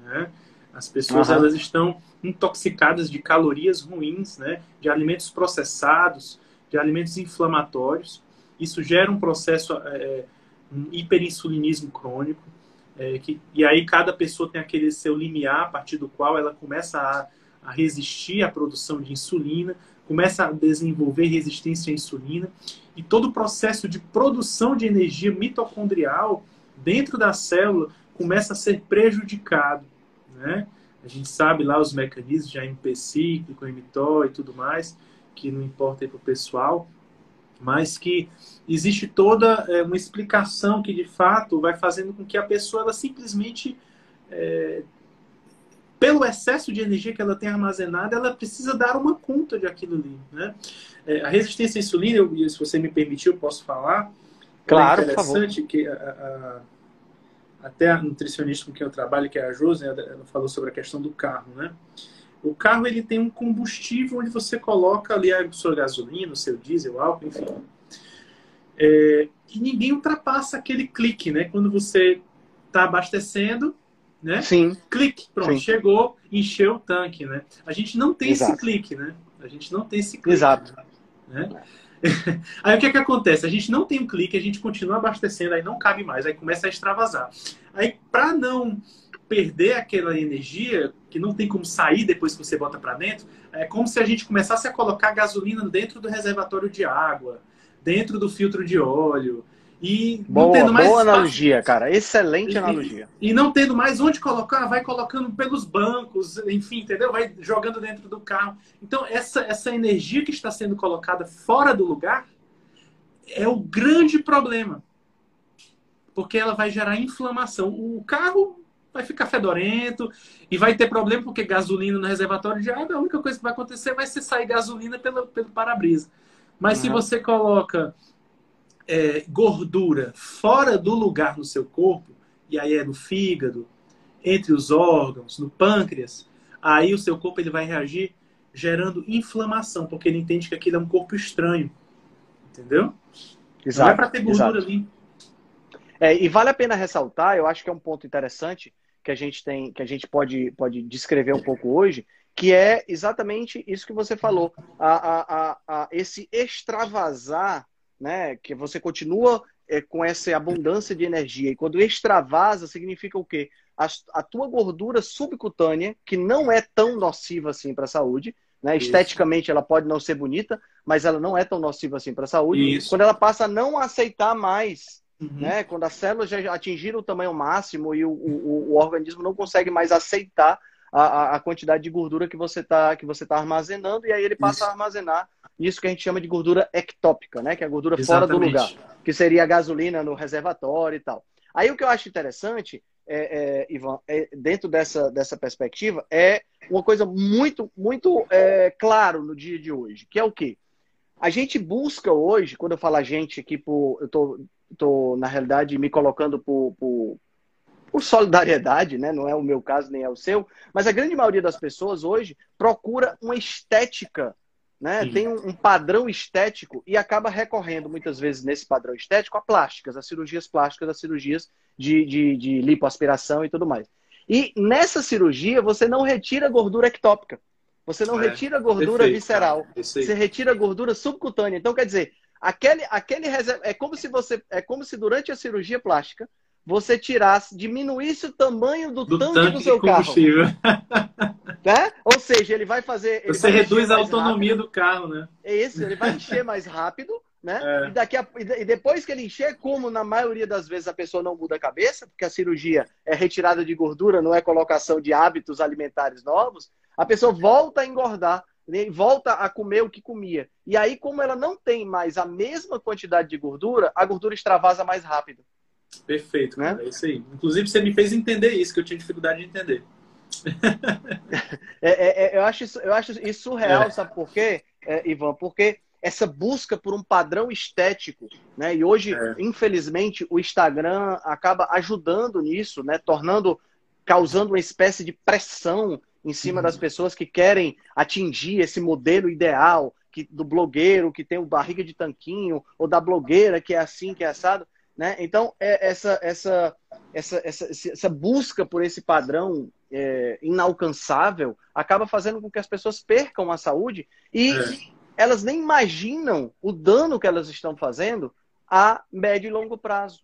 Né? As pessoas uhum. elas estão intoxicadas de calorias ruins, né? de alimentos processados, de alimentos inflamatórios. Isso gera um processo, é, um hiperinsulinismo crônico. É, que, e aí cada pessoa tem aquele seu limiar a partir do qual ela começa a, a resistir à produção de insulina, começa a desenvolver resistência à insulina e todo o processo de produção de energia mitocondrial dentro da célula começa a ser prejudicado, né? A gente sabe lá os mecanismos de AMP cíclico, mTOR e tudo mais, que não importa aí para o pessoal, mas que existe toda é, uma explicação que de fato vai fazendo com que a pessoa ela simplesmente é, pelo excesso de energia que ela tem armazenada, ela precisa dar uma conta de aquilo ali. Né? É, a resistência à insulina, eu, se você me permitir, eu posso falar. Claro, é interessante que a, a, até a nutricionista com quem eu trabalho, que é a Josi, ela falou sobre a questão do carro, né? O carro ele tem um combustível onde você coloca ali a sua gasolina, o seu diesel, álcool, enfim. É, e ninguém ultrapassa aquele clique, né? Quando você está abastecendo, né? Sim. Clique, pronto, Sim. chegou, encheu o tanque, né? A gente não tem Exato. esse clique, né? A gente não tem esse clique. Exato. Né? Aí o que é que acontece? A gente não tem um clique, a gente continua abastecendo, aí não cabe mais, aí começa a extravasar. Aí para não perder aquela energia que não tem como sair depois que você bota para dentro, é como se a gente começasse a colocar gasolina dentro do reservatório de água, dentro do filtro de óleo, e boa, não tendo mais boa analogia, cara. Excelente e, analogia. E não tendo mais onde colocar, vai colocando pelos bancos, enfim, entendeu? Vai jogando dentro do carro. Então, essa, essa energia que está sendo colocada fora do lugar é o grande problema. Porque ela vai gerar inflamação. O carro vai ficar fedorento e vai ter problema porque gasolina no reservatório de água, a única coisa que vai acontecer vai ser sair gasolina pelo, pelo para-brisa. Mas uhum. se você coloca é, gordura fora do lugar no seu corpo, e aí é no fígado, entre os órgãos, no pâncreas, aí o seu corpo ele vai reagir gerando inflamação, porque ele entende que aquilo é um corpo estranho. Entendeu? Exato, Não é para ter gordura exato. ali. É, e vale a pena ressaltar, eu acho que é um ponto interessante que a gente tem, que a gente pode, pode descrever um pouco hoje, que é exatamente isso que você falou, a, a, a, esse extravasar né? Que você continua é, com essa abundância de energia. E quando extravasa, significa o quê? A, a tua gordura subcutânea, que não é tão nociva assim para a saúde, né? Esteticamente ela pode não ser bonita, mas ela não é tão nociva assim para a saúde. Isso. Quando ela passa a não aceitar mais, uhum. né? Quando as células já atingiram o tamanho máximo e o, o, o organismo não consegue mais aceitar a, a, quantidade de gordura que você está que você tá armazenando e aí ele passa Isso. a armazenar isso que a gente chama de gordura ectópica, né? Que é a gordura Exatamente. fora do lugar, que seria a gasolina no reservatório e tal. Aí o que eu acho interessante, é, é, Ivan, é, dentro dessa, dessa perspectiva, é uma coisa muito, muito é, claro no dia de hoje, que é o quê? A gente busca hoje, quando eu falo a gente aqui, por, eu tô, tô, na realidade, me colocando por, por, por solidariedade, né? Não é o meu caso, nem é o seu, mas a grande maioria das pessoas hoje procura uma estética né? Tem um, um, padrão estético e acaba recorrendo muitas vezes nesse padrão estético a plásticas, a cirurgias plásticas, as cirurgias de, de, de lipoaspiração e tudo mais. E nessa cirurgia você não retira gordura ectópica, você não é, retira gordura perfeito, visceral, você retira gordura subcutânea. Então quer dizer, aquele, aquele é como se você é como se durante a cirurgia plástica você tirasse, diminuísse o tamanho do, do tanque, tanque, do seu carro. né? Ou seja, ele vai fazer. Ele você vai reduz a autonomia rápido. do carro, né? É isso, ele vai encher mais rápido, né? É. E, daqui a, e depois que ele encher, como na maioria das vezes a pessoa não muda a cabeça, porque a cirurgia é retirada de gordura, não é colocação de hábitos alimentares novos, a pessoa volta a engordar né? volta a comer o que comia. E aí, como ela não tem mais a mesma quantidade de gordura, a gordura extravasa mais rápido. Perfeito, né? É isso aí. Inclusive, você me fez entender isso, que eu tinha dificuldade de entender. é, é, é, eu, acho isso, eu acho isso surreal, é. sabe por quê, é, Ivan? Porque essa busca por um padrão estético, né? E hoje, é. infelizmente, o Instagram acaba ajudando nisso, né? Tornando, causando uma espécie de pressão em cima uhum. das pessoas que querem atingir esse modelo ideal que, do blogueiro que tem o barriga de tanquinho, ou da blogueira que é assim, que é assado. Né? Então, é essa, essa, essa, essa, essa busca por esse padrão é, inalcançável acaba fazendo com que as pessoas percam a saúde e é. elas nem imaginam o dano que elas estão fazendo a médio e longo prazo.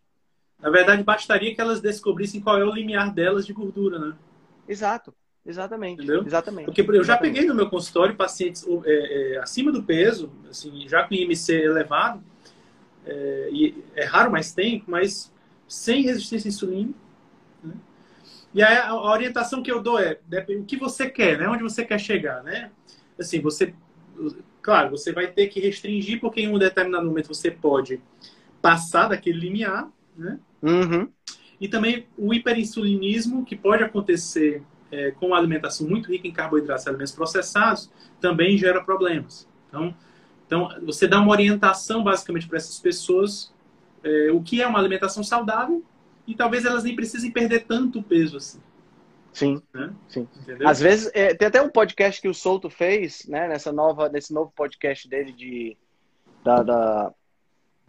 Na verdade, bastaria que elas descobrissem qual é o limiar delas de gordura, né? Exato. Exatamente. Entendeu? Exatamente. Porque eu já peguei no meu consultório pacientes é, é, acima do peso, assim, já com IMC elevado, é, e é raro, mas tem, mas sem resistência à insulina. Né? E aí a, orientação que eu dou é, é o que você quer, né? Onde você quer chegar, né? Assim, você, claro, você vai ter que restringir porque em um determinado momento você pode passar daquele limiar, né? Uhum. E também o hiperinsulinismo que pode acontecer é, com uma alimentação muito rica em carboidratos e alimentos processados também gera problemas. Então, então, você dá uma orientação basicamente para essas pessoas é, o que é uma alimentação saudável e talvez elas nem precisem perder tanto peso assim. Sim, né? sim. Entendeu? Às vezes, é, tem até um podcast que o Souto fez, né, nessa nova, nesse novo podcast dele de da, da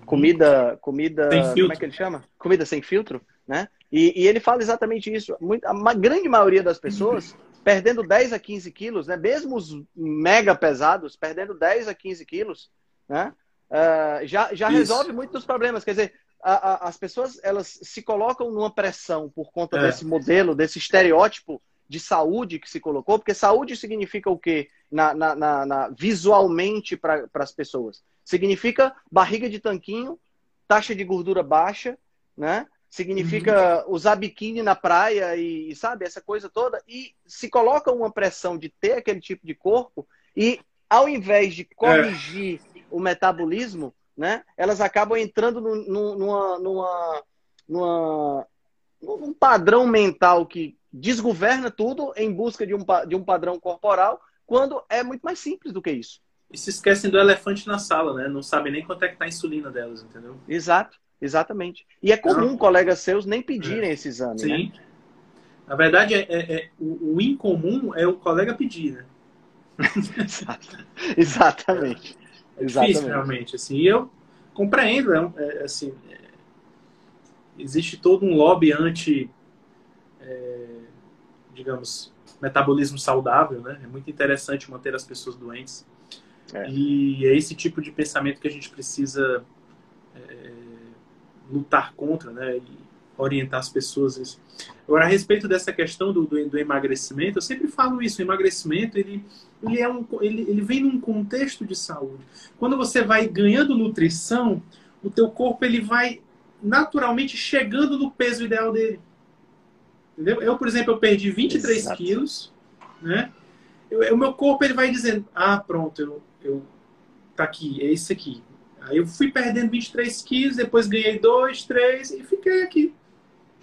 comida, comida, como é que ele chama? Comida sem filtro, né? E, e ele fala exatamente isso. Muito, a grande maioria das pessoas perdendo 10 a 15 quilos, né? Mesmo os mega pesados, perdendo 10 a 15 quilos, né? Uh, já já resolve muito dos problemas. Quer dizer, a, a, as pessoas elas se colocam numa pressão por conta é. desse modelo, desse estereótipo de saúde que se colocou, porque saúde significa o quê? Na, na, na, na visualmente para as pessoas. Significa barriga de tanquinho, taxa de gordura baixa, né? Significa uhum. usar biquíni na praia e, sabe, essa coisa toda. E se coloca uma pressão de ter aquele tipo de corpo e ao invés de corrigir é. o metabolismo, né, elas acabam entrando no, no, numa, numa, numa, num padrão mental que desgoverna tudo em busca de um, de um padrão corporal, quando é muito mais simples do que isso. E se esquecem do elefante na sala, né? Não sabem nem quanto é que tá a insulina delas, entendeu? Exato. Exatamente. E é comum Não. colegas seus nem pedirem é. esse exame, Sim. Né? Na verdade, é, é, é o, o, incomum é o colega pedir, né? Exatamente. É, é difícil, realmente. Assim, e eu compreendo, é, é assim, existe todo um lobby anti, digamos, metabolismo saudável, né? É muito interessante manter as pessoas doentes. E é esse tipo de pensamento que a gente precisa lutar contra, né? E orientar as pessoas isso. Agora, a respeito dessa questão do, do, do, emagrecimento, eu sempre falo isso, o emagrecimento, ele, ele, é um, ele, ele vem num contexto de saúde. Quando você vai ganhando nutrição, o teu corpo ele vai naturalmente chegando no peso ideal dele. Entendeu? Eu, por exemplo, eu perdi 23 Exato. quilos, né? Eu, o meu corpo ele vai dizendo, ah, pronto, eu, eu tá aqui, é isso aqui. Aí eu fui perdendo 23 quilos, depois ganhei 2, 3 e fiquei aqui.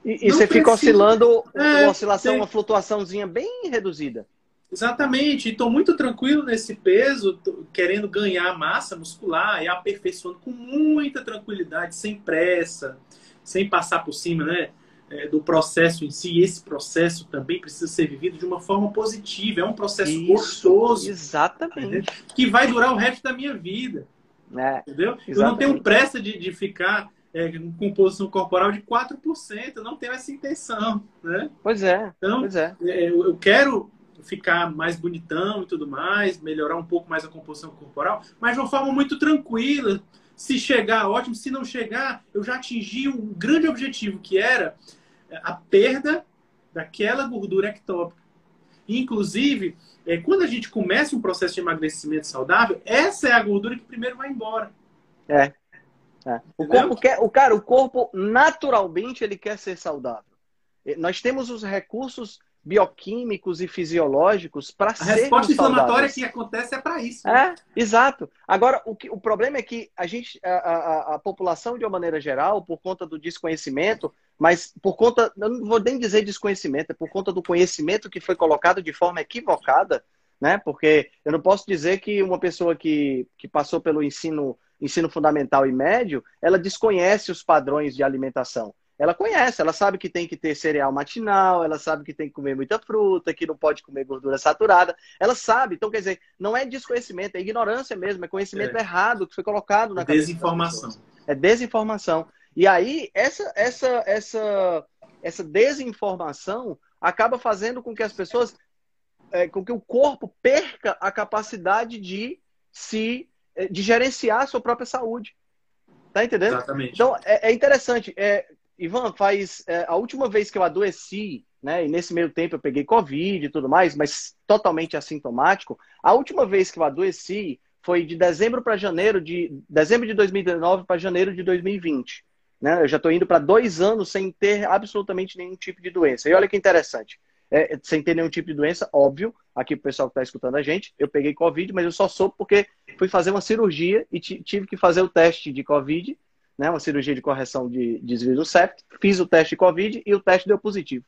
E, e você fica oscilando, é, uma oscilação, tem... uma flutuaçãozinha bem reduzida. Exatamente, e estou muito tranquilo nesse peso, querendo ganhar massa muscular e aperfeiçoando com muita tranquilidade, sem pressa, sem passar por cima né, é, do processo em si. E esse processo também precisa ser vivido de uma forma positiva, é um processo Isso, gostoso. Exatamente. Que vai durar o resto da minha vida. É, Entendeu? Exatamente. Eu não tenho pressa de, de ficar é, com composição corporal de 4%, eu não tenho essa intenção. Né? Pois é. Então, pois é. é eu, eu quero ficar mais bonitão e tudo mais, melhorar um pouco mais a composição corporal, mas de uma forma muito tranquila, Se chegar, ótimo. Se não chegar, eu já atingi um grande objetivo, que era a perda daquela gordura ectópica. Inclusive, é, quando a gente começa um processo de emagrecimento saudável, essa é a gordura que primeiro vai embora. É. é. O corpo quer, o cara, o corpo naturalmente ele quer ser saudável. Nós temos os recursos bioquímicos e fisiológicos para ser. A resposta inflamatória que acontece é para isso. Né? É, exato. Agora, o, que, o problema é que a gente, a, a, a, população, de uma maneira geral, por conta do desconhecimento, mas por conta, eu não vou nem dizer desconhecimento, é por conta do conhecimento que foi colocado de forma equivocada, né? Porque eu não posso dizer que uma pessoa que, que passou pelo ensino, ensino fundamental e médio, ela desconhece os padrões de alimentação ela conhece, ela sabe que tem que ter cereal matinal, ela sabe que tem que comer muita fruta, que não pode comer gordura saturada. Ela sabe, então quer dizer, não é desconhecimento, é ignorância mesmo, é conhecimento é. errado que foi colocado na desinformação. É desinformação. E aí essa essa essa essa desinformação acaba fazendo com que as pessoas é, com que o corpo perca a capacidade de se é, de gerenciar a sua própria saúde. Tá entendendo? Exatamente. Então, é, é interessante. É, Ivan, faz é, a última vez que eu adoeci, né? E nesse meio tempo eu peguei Covid e tudo mais, mas totalmente assintomático. A última vez que eu adoeci foi de dezembro para janeiro de dezembro de 2019 para janeiro de 2020. Né? Eu já estou indo para dois anos sem ter absolutamente nenhum tipo de doença. E olha que interessante. É, sem ter nenhum tipo de doença, óbvio, aqui o pessoal que está escutando a gente, eu peguei Covid, mas eu só soube porque fui fazer uma cirurgia e tive que fazer o teste de Covid né, uma cirurgia de correção de desvio do septo, fiz o teste de Covid e o teste deu positivo,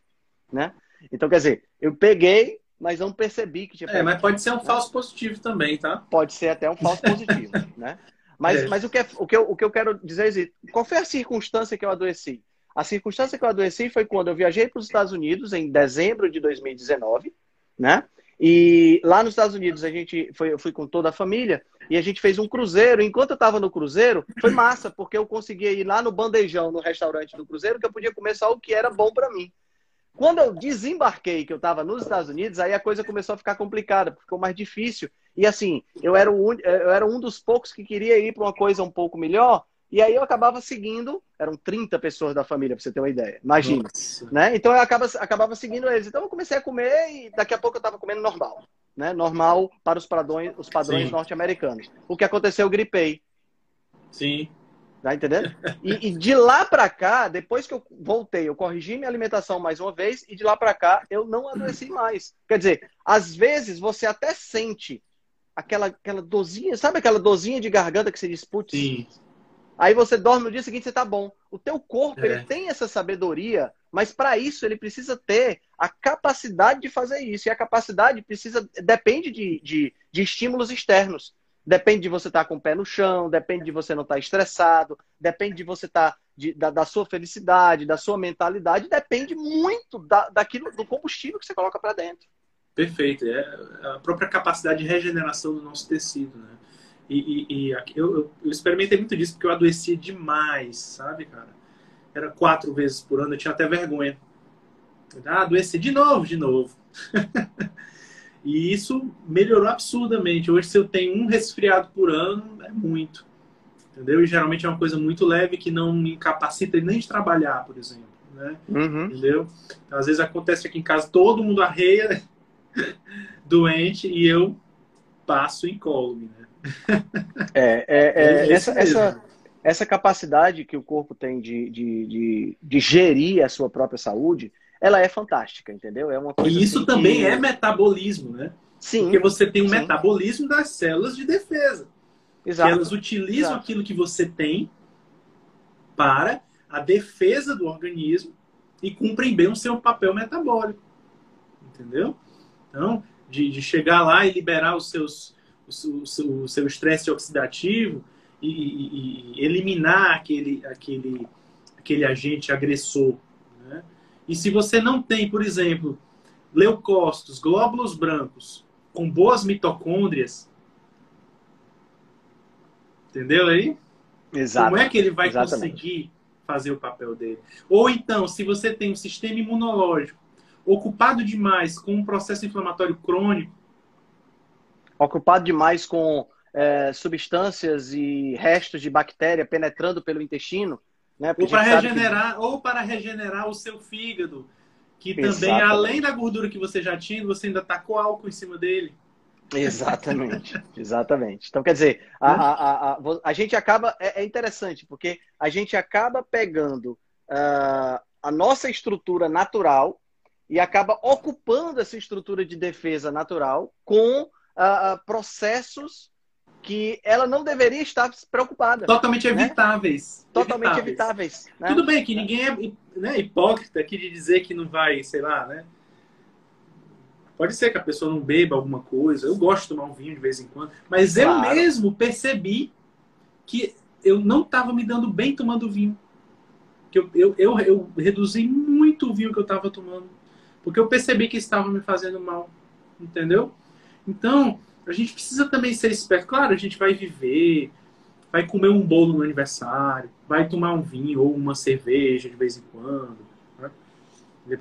né? Então, quer dizer, eu peguei, mas não percebi que tinha É, mas pode ser um falso positivo também, tá? Pode ser até um falso positivo, né? Mas, é. mas o, que é, o, que eu, o que eu quero dizer é, qual foi a circunstância que eu adoeci? A circunstância que eu adoeci foi quando eu viajei para os Estados Unidos em dezembro de 2019, né? E lá nos Estados Unidos a gente foi, eu fui com toda a família e a gente fez um cruzeiro. Enquanto eu estava no cruzeiro, foi massa, porque eu conseguia ir lá no bandejão, no restaurante do cruzeiro, que eu podia comer só o que era bom para mim. Quando eu desembarquei, que eu estava nos Estados Unidos, aí a coisa começou a ficar complicada, ficou mais difícil. E assim, eu era, um, eu era um dos poucos que queria ir para uma coisa um pouco melhor, e aí eu acabava seguindo, eram 30 pessoas da família, para você ter uma ideia. Imagina. Né? Então eu acabava, acabava seguindo eles. Então eu comecei a comer e daqui a pouco eu estava comendo normal né, normal para os padrões, os padrões norte-americanos. O que aconteceu, eu gripei. Sim. Tá entendendo? E, e de lá para cá, depois que eu voltei, eu corrigi minha alimentação mais uma vez e de lá para cá eu não adoeci mais. Quer dizer, às vezes você até sente aquela, aquela dozinha, sabe aquela dozinha de garganta que você diz, putz, Sim. Aí você dorme no dia seguinte, você tá bom. O teu corpo, é. ele tem essa sabedoria, mas para isso ele precisa ter a capacidade de fazer isso. E a capacidade precisa depende de, de, de estímulos externos. Depende de você estar tá com o pé no chão, depende de você não estar tá estressado, depende de você estar tá da, da, sua felicidade, da sua mentalidade, depende muito da, daquilo, do combustível que você coloca para dentro. Perfeito. É a própria capacidade de regeneração do nosso tecido, né? E, e, e eu, eu, experimentei muito disso porque eu adoecia demais, sabe, cara? Era quatro vezes por ano, eu tinha até vergonha. Ah, adoeci de novo, de novo. e isso melhorou absurdamente. Hoje, se eu tenho um resfriado por ano, é muito. Entendeu? E geralmente é uma coisa muito leve que não me incapacita nem de trabalhar, por exemplo. Né? Uhum. Entendeu? Então, às vezes acontece aqui em casa, todo mundo arreia doente e eu passo incólume, né? É, é, é essa, essa, essa capacidade que o corpo tem de, de, de, de, gerir a sua própria saúde, ela é fantástica, entendeu? É uma e isso assim também que... é metabolismo, né? Sim. Porque você tem um sim. metabolismo das células de defesa. Exato. elas utilizam Exato. aquilo que você tem para a defesa do organismo e cumprem bem o seu papel metabólico. Entendeu? Então, de, de chegar lá e liberar os seus o seu estresse oxidativo e, e, e, eliminar aquele, aquele, aquele agente agressor. Né? E se você não tem, por exemplo, leucócitos, glóbulos brancos com boas mitocôndrias, entendeu aí? Exato. Como é que ele vai Exatamente. conseguir fazer o papel dele? Ou então, se você tem um sistema imunológico ocupado demais com um processo inflamatório crônico, ocupado demais com é, substâncias e restos de bactéria penetrando pelo intestino. Né? Ou para regenerar, que... ou para regenerar o seu fígado, que Exatamente. também, além da gordura que você já tinha, você ainda tacou álcool em cima dele. Exatamente, exatamente. Então, quer dizer, a, a, a, a gente acaba. É, é, interessante, porque a gente acaba pegando uh, a nossa estrutura natural e acaba ocupando essa estrutura de defesa natural com uh, processos que ela não deveria estar preocupada. Totalmente né? evitáveis. Totalmente evitáveis. evitáveis né? Tudo bem que ninguém é né, hipócrita aqui de dizer que não vai, sei lá, né? Pode ser que a pessoa não beba alguma coisa. Eu gosto de tomar um vinho de vez em quando. Mas claro. eu mesmo percebi que eu não estava me dando bem tomando vinho. Que eu, eu, eu, eu reduzi muito o vinho que eu estava tomando. Porque eu percebi que estava me fazendo mal. Entendeu? Então, a gente precisa também ser esperto. Claro, a gente vai viver, vai comer um bolo no aniversário, vai tomar um vinho ou uma cerveja de vez em quando. Né?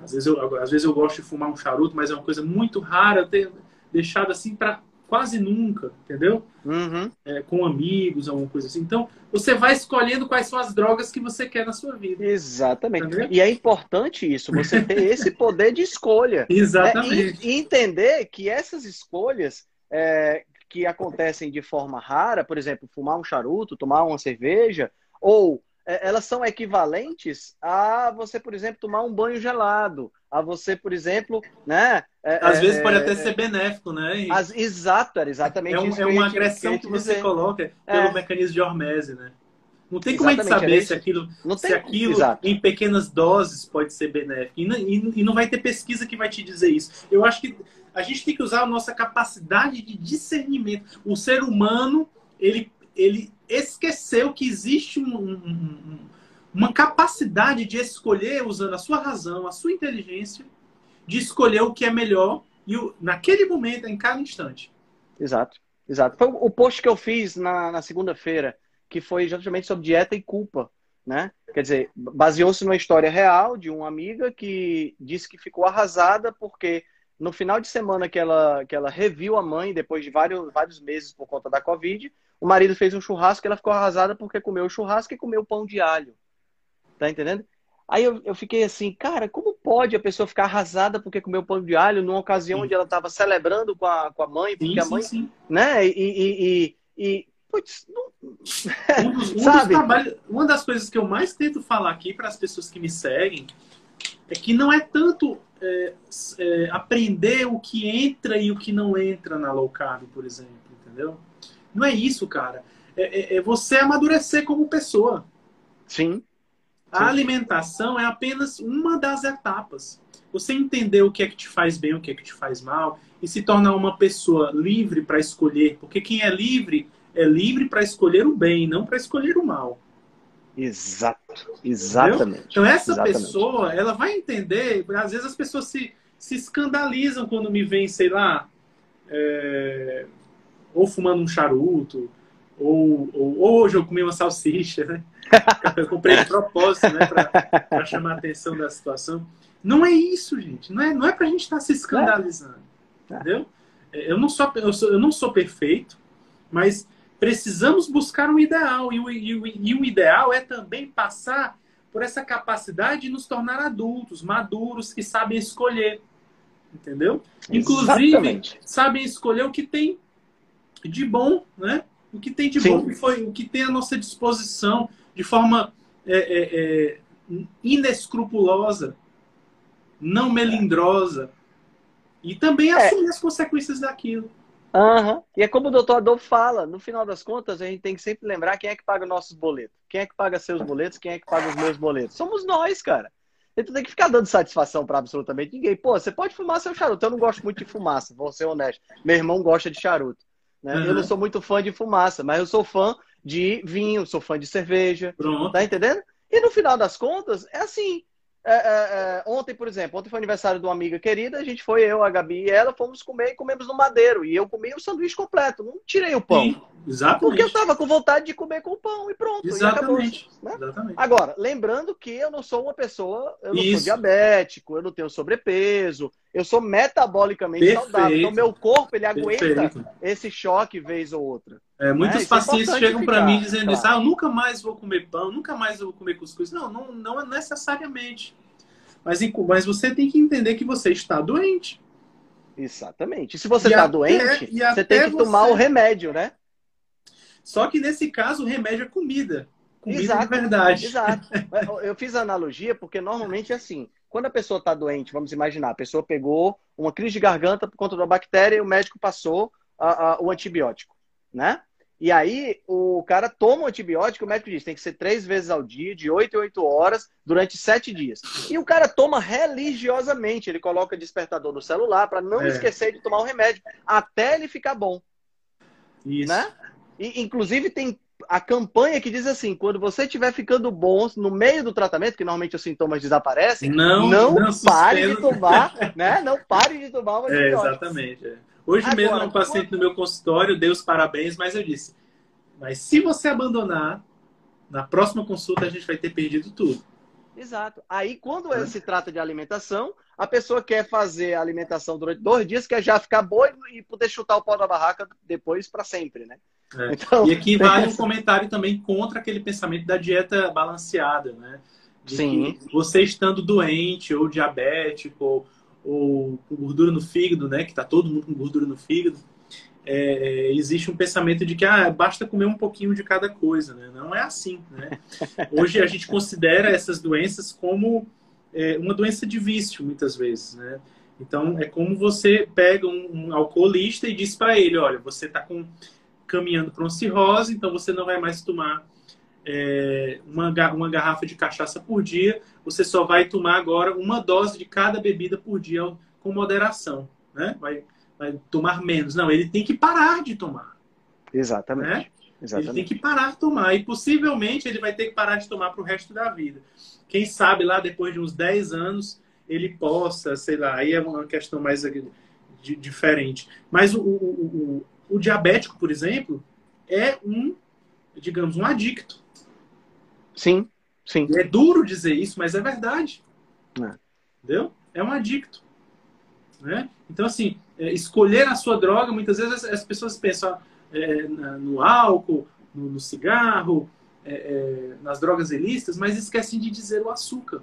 Às, vezes eu, às vezes eu gosto de fumar um charuto, mas é uma coisa muito rara eu ter deixado assim para quase nunca, entendeu? Uhum. É, com amigos, alguma coisa assim. Então, você vai escolhendo quais são as drogas que você quer na sua vida. Exatamente. Entendeu? E é importante isso, você ter esse poder de escolha. Exatamente. Né? E, e, entender que essas escolhas é, que acontecem de forma rara, por exemplo, fumar um charuto, tomar uma cerveja, ou elas são equivalentes a você, por exemplo, tomar um banho gelado, a você, por exemplo, né? É, Às é, vezes pode até ser benéfico, né? As, exato, era exatamente é um, isso. É uma agressão que, você coloca pelo mecanismo de hormese, né? Não tem como Exatamente, a gente saber se aquilo, não se aquilo em pequenas doses pode ser benéfico. E não, e não vai ter pesquisa que vai te dizer isso. Eu acho que a gente tem que usar a nossa capacidade de discernimento. O ser humano, ele, ele esqueceu que existe um, um, uma capacidade de escolher, usando a sua razão, a sua inteligência, de escolher o que é melhor e o, naquele momento, em cada instante. Exato, exato. Foi o post que eu fiz na, na segunda-feira que foi justamente sobre dieta e culpa, né? Quer dizer, baseou-se numa história real de uma amiga que disse que ficou arrasada porque no final de semana que ela, que ela reviu a mãe, depois de vários, vários meses por conta da Covid, o marido fez um churrasco e ela ficou arrasada porque comeu o churrasco e comeu pão de alho. Tá entendendo? Aí eu, eu fiquei assim, cara, como pode a pessoa ficar arrasada porque comeu pão de alho numa ocasião sim. onde ela estava celebrando com a, com a mãe, porque sim, a mãe, sim, né? E, e, e, e Putz, não... um dos, um Sabe? Trabalhos, uma das coisas que eu mais tento falar aqui para as pessoas que me seguem é que não é tanto é, é, aprender o que entra e o que não entra na low carb, por exemplo, entendeu? Não é isso, cara. É, é, é você amadurecer como pessoa. Sim. A Sim. alimentação é apenas uma das etapas. Você entender o que é que te faz bem, o que é que te faz mal, e se tornar uma pessoa livre para escolher, porque quem é livre é livre para escolher o bem, não para escolher o mal. Exato, exatamente. Entendeu? Então essa exatamente. pessoa, ela vai entender, às vezes as pessoas se, se escandalizam quando me veem, sei lá, é, ou fumando um charuto, ou, ou, ou, hoje eu comi uma salsicha, né? Eu comprei de propósito, né, para chamar a atenção da situação. Não é isso, gente. Não é, não é pra gente estar tá se escandalizando. É. Entendeu? Eu não sou, eu, sou, eu não sou perfeito, mas precisamos buscar um ideal. E o, e, o, e o ideal é também passar por essa capacidade de nos tornar adultos, maduros, que sabem escolher. Entendeu? Inclusive, Exatamente. sabem escolher o que tem de bom, né? O que tem de Sim. bom, que foi, o que tem à nossa disposição, de forma é, é, é, inescrupulosa, não melindrosa. E também é. assumir as consequências daquilo. Uhum. E é como o doutor Adolfo fala, no final das contas, a gente tem que sempre lembrar quem é que paga nossos boletos. Quem é que paga seus boletos, quem é que paga os meus boletos. Somos nós, cara. Então tem que ficar dando satisfação para absolutamente ninguém. Pô, você pode fumar seu charuto. Eu não gosto muito de fumaça, vou ser honesto. Meu irmão gosta de charuto. Né? Uhum. Eu não sou muito fã de fumaça, mas eu sou fã de vinho, sou fã de cerveja. Pronto. Tá entendendo? E no final das contas, é assim. É, é, é, ontem, por exemplo, ontem foi aniversário de uma amiga querida, a gente foi, eu, a Gabi e ela, fomos comer e comemos no madeiro. E eu comi o sanduíche completo, não tirei o pão. Sim, exatamente. Porque eu tava com vontade de comer com o pão e pronto. Exatamente. Né? Exatamente. Agora, lembrando que eu não sou uma pessoa, eu não Isso. sou diabético, eu não tenho sobrepeso, eu sou metabolicamente Perfeito. saudável. Então, meu corpo ele aguenta Perfeito. esse choque vez ou outra. É, muitos né? pacientes é chegam para mim dizendo claro. isso, ah, eu nunca mais vou comer pão, nunca mais vou comer cuscuz. Não, não, não é necessariamente. Mas, mas você tem que entender que você está doente. Exatamente. E se você está doente, você tem que tomar o remédio, né? Só que nesse caso, o remédio é comida. Comida exato, de verdade. Exato. Eu fiz a analogia porque normalmente é assim. Quando a pessoa está doente, vamos imaginar, a pessoa pegou uma crise de garganta por conta da bactéria e o médico passou a, a, o antibiótico, né? E aí o cara toma o antibiótico, o médico diz tem que ser três vezes ao dia, de oito em oito horas, durante sete dias. E o cara toma religiosamente, ele coloca despertador no celular para não é. esquecer de tomar o remédio, até ele ficar bom. Isso. Né? E, inclusive tem a campanha que diz assim, quando você estiver ficando bom no meio do tratamento, que normalmente os sintomas desaparecem, não, não, não pare de tomar, né? Não pare de tomar o É, exatamente. É. Hoje Agora, mesmo, um paciente no meu consultório deu os parabéns, mas eu disse: mas se você abandonar, na próxima consulta a gente vai ter perdido tudo. Exato. Aí, quando é. se trata de alimentação, a pessoa quer fazer a alimentação durante dois dias, quer já ficar boa e poder chutar o pau da barraca depois para sempre, né? É. Então, e aqui vale um comentário também contra aquele pensamento da dieta balanceada, né? De Sim. você estando doente ou diabético ou com gordura no fígado, né? Que tá todo mundo com gordura no fígado. É, é, existe um pensamento de que ah, basta comer um pouquinho de cada coisa, né? Não é assim, né? Hoje a gente considera essas doenças como é, uma doença de vício, muitas vezes, né? Então é como você pega um, um alcoolista e diz para ele, olha, você está caminhando para uma cirrose, então você não vai mais tomar é, uma, uma garrafa de cachaça por dia, você só vai tomar agora uma dose de cada bebida por dia com moderação, né? Vai, vai tomar menos. Não, ele tem que parar de tomar. Exatamente. Né? Exatamente. Ele tem que parar de tomar. E possivelmente ele vai ter que parar de tomar para o resto da vida. Quem sabe lá depois de uns 10 anos ele possa, sei lá, aí é uma questão mais de, diferente. Mas o, o, o, o diabético, por exemplo, é um, digamos, um adicto. Sim, sim. E é duro dizer isso, mas é verdade. É. Entendeu? É um adicto. Né? Então, assim, é, escolher a sua droga, muitas vezes as, pessoas pensam é, no álcool, no, no cigarro, é, é, nas drogas ilícitas, mas esquecem de dizer o açúcar.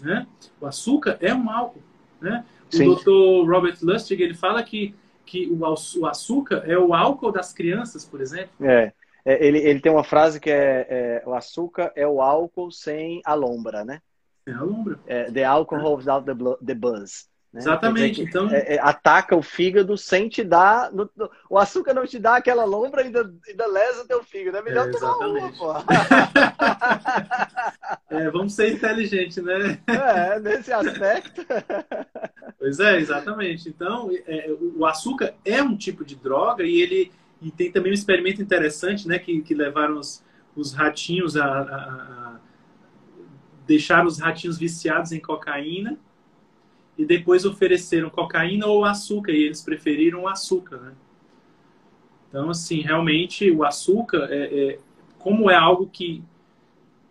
Né? O açúcar é um álcool. Né? O Sim. Dr. Robert Lustig ele fala que, que o, açúcar é o álcool das crianças, por exemplo. É. É, ele, ele tem uma frase que é, é, o açúcar é o álcool sem a lombra, né? Sem a lombra. É, the alcohol without the, the buzz. Né? Exatamente. Então é, é, ataca o fígado sem te dar. No, no, o açúcar não te dá aquela lombra ainda ainda lesa teu fígado. É melhor é, tomar uma, pô. é, vamos ser inteligentes, né? É, nesse aspecto. Pois é, exatamente. Então, é, o açúcar é um tipo de droga e ele e tem também um experimento interessante, né, que, que levaram os, os ratinhos a, a, a deixar os ratinhos viciados em cocaína e depois ofereceram cocaína ou açúcar e eles preferiram o açúcar, né? Então, assim, realmente o açúcar é, é, como é algo que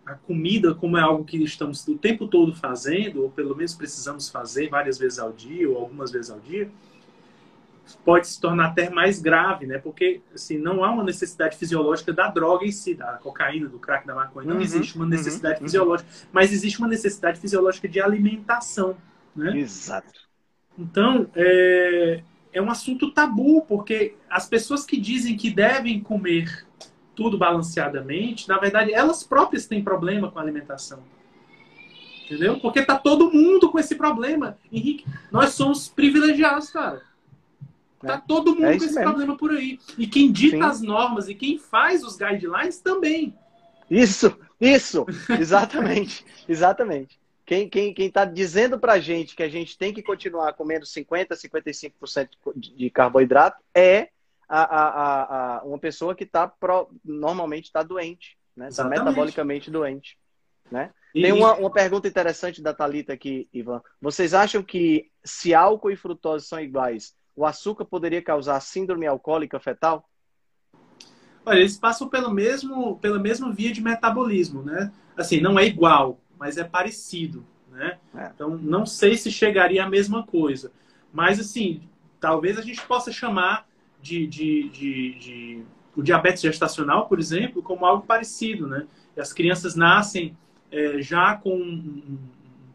a comida, como é algo que estamos o tempo todo fazendo, ou pelo menos precisamos fazer várias vezes ao dia ou algumas vezes ao dia, pode se tornar até mais grave, né? Porque assim, não há uma necessidade fisiológica da droga em si, da cocaína, do crack, da maconha. Não uhum, existe uma uhum, necessidade uhum, fisiológica, uhum. mas existe uma necessidade fisiológica de alimentação, né? Exato. Então, é, é um assunto tabu, porque as pessoas que dizem que devem comer tudo balanceadamente, na verdade, elas próprias têm problema com a alimentação. Entendeu? Porque tá todo mundo com esse problema. Henrique, nós somos privilegiados, cara. Tá é. todo mundo é com esse mesmo. problema por aí. E quem dita Sim. as normas e quem faz os guidelines também. Isso, isso, exatamente, exatamente. Quem, quem, quem tá dizendo pra gente que a gente tem que continuar comendo 50%, 55% de carboidrato é a, a, a, uma pessoa que tá pro, normalmente está doente, né? Está metabolicamente doente. Né? E... Tem uma, uma pergunta interessante da Talita aqui, Ivan. Vocês acham que se álcool e frutose são iguais, o açúcar poderia causar síndrome alcoólica fetal? Olha, eles passam pelo mesmo, pela mesma via de metabolismo, né? Assim, não é igual, mas é parecido, né? É. Então, não sei se chegaria à mesma coisa. Mas, assim, talvez a gente possa chamar de, de, de, de o diabetes gestacional, por exemplo, como algo parecido, né? As crianças nascem é, já com um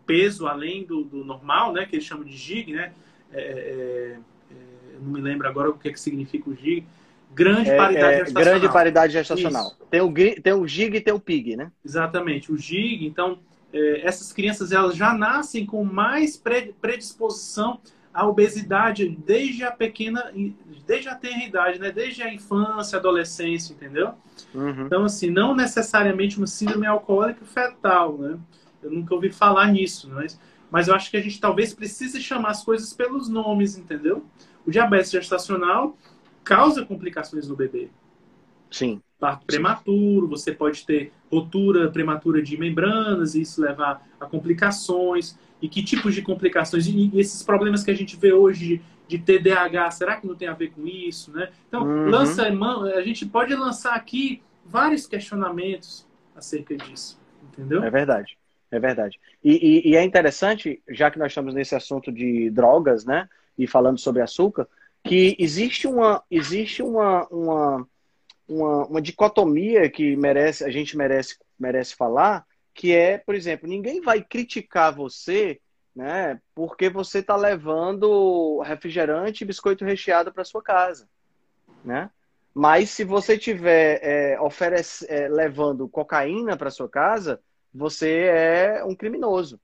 peso além do, do, normal, né? Que eles chamam de GIG, né? É, é, é não me lembro agora o que, é que significa o GIG. Grande é, paridade é, gestacional. Grande paridade gestacional. Tem o, tem o GIG e tem o PIG, né? Exatamente. O GIG, então, essas crianças elas já nascem com mais predisposição à obesidade desde a pequena, desde a tenra idade, né? Desde a infância, adolescência, entendeu? Uhum. Então, assim, não necessariamente uma síndrome alcoólica fetal, né? Eu nunca ouvi falar nisso, mas, mas eu acho que a gente talvez precise chamar as coisas pelos nomes, entendeu? O diabetes gestacional causa complicações no bebê. Sim. Parto prematuro, você pode ter rotura prematura de membranas, e isso levar a complicações. E que tipos de complicações? E, esses problemas que a gente vê hoje de, de TDAH, será que não tem a ver com isso? Né? Então, uhum. lança, a gente pode lançar aqui vários questionamentos acerca disso. Entendeu? É verdade. É verdade. E, e, e, é interessante, já que nós estamos nesse assunto de drogas, né? E falando sobre açúcar, que existe uma, existe uma, uma, uma, uma dicotomia que merece, a gente merece, merece falar, que é, por exemplo, ninguém vai criticar você, né, porque você está levando refrigerante e biscoito recheado para sua casa, né? Mas se você tiver é, oferece, é, levando cocaína para sua casa, você é um criminoso,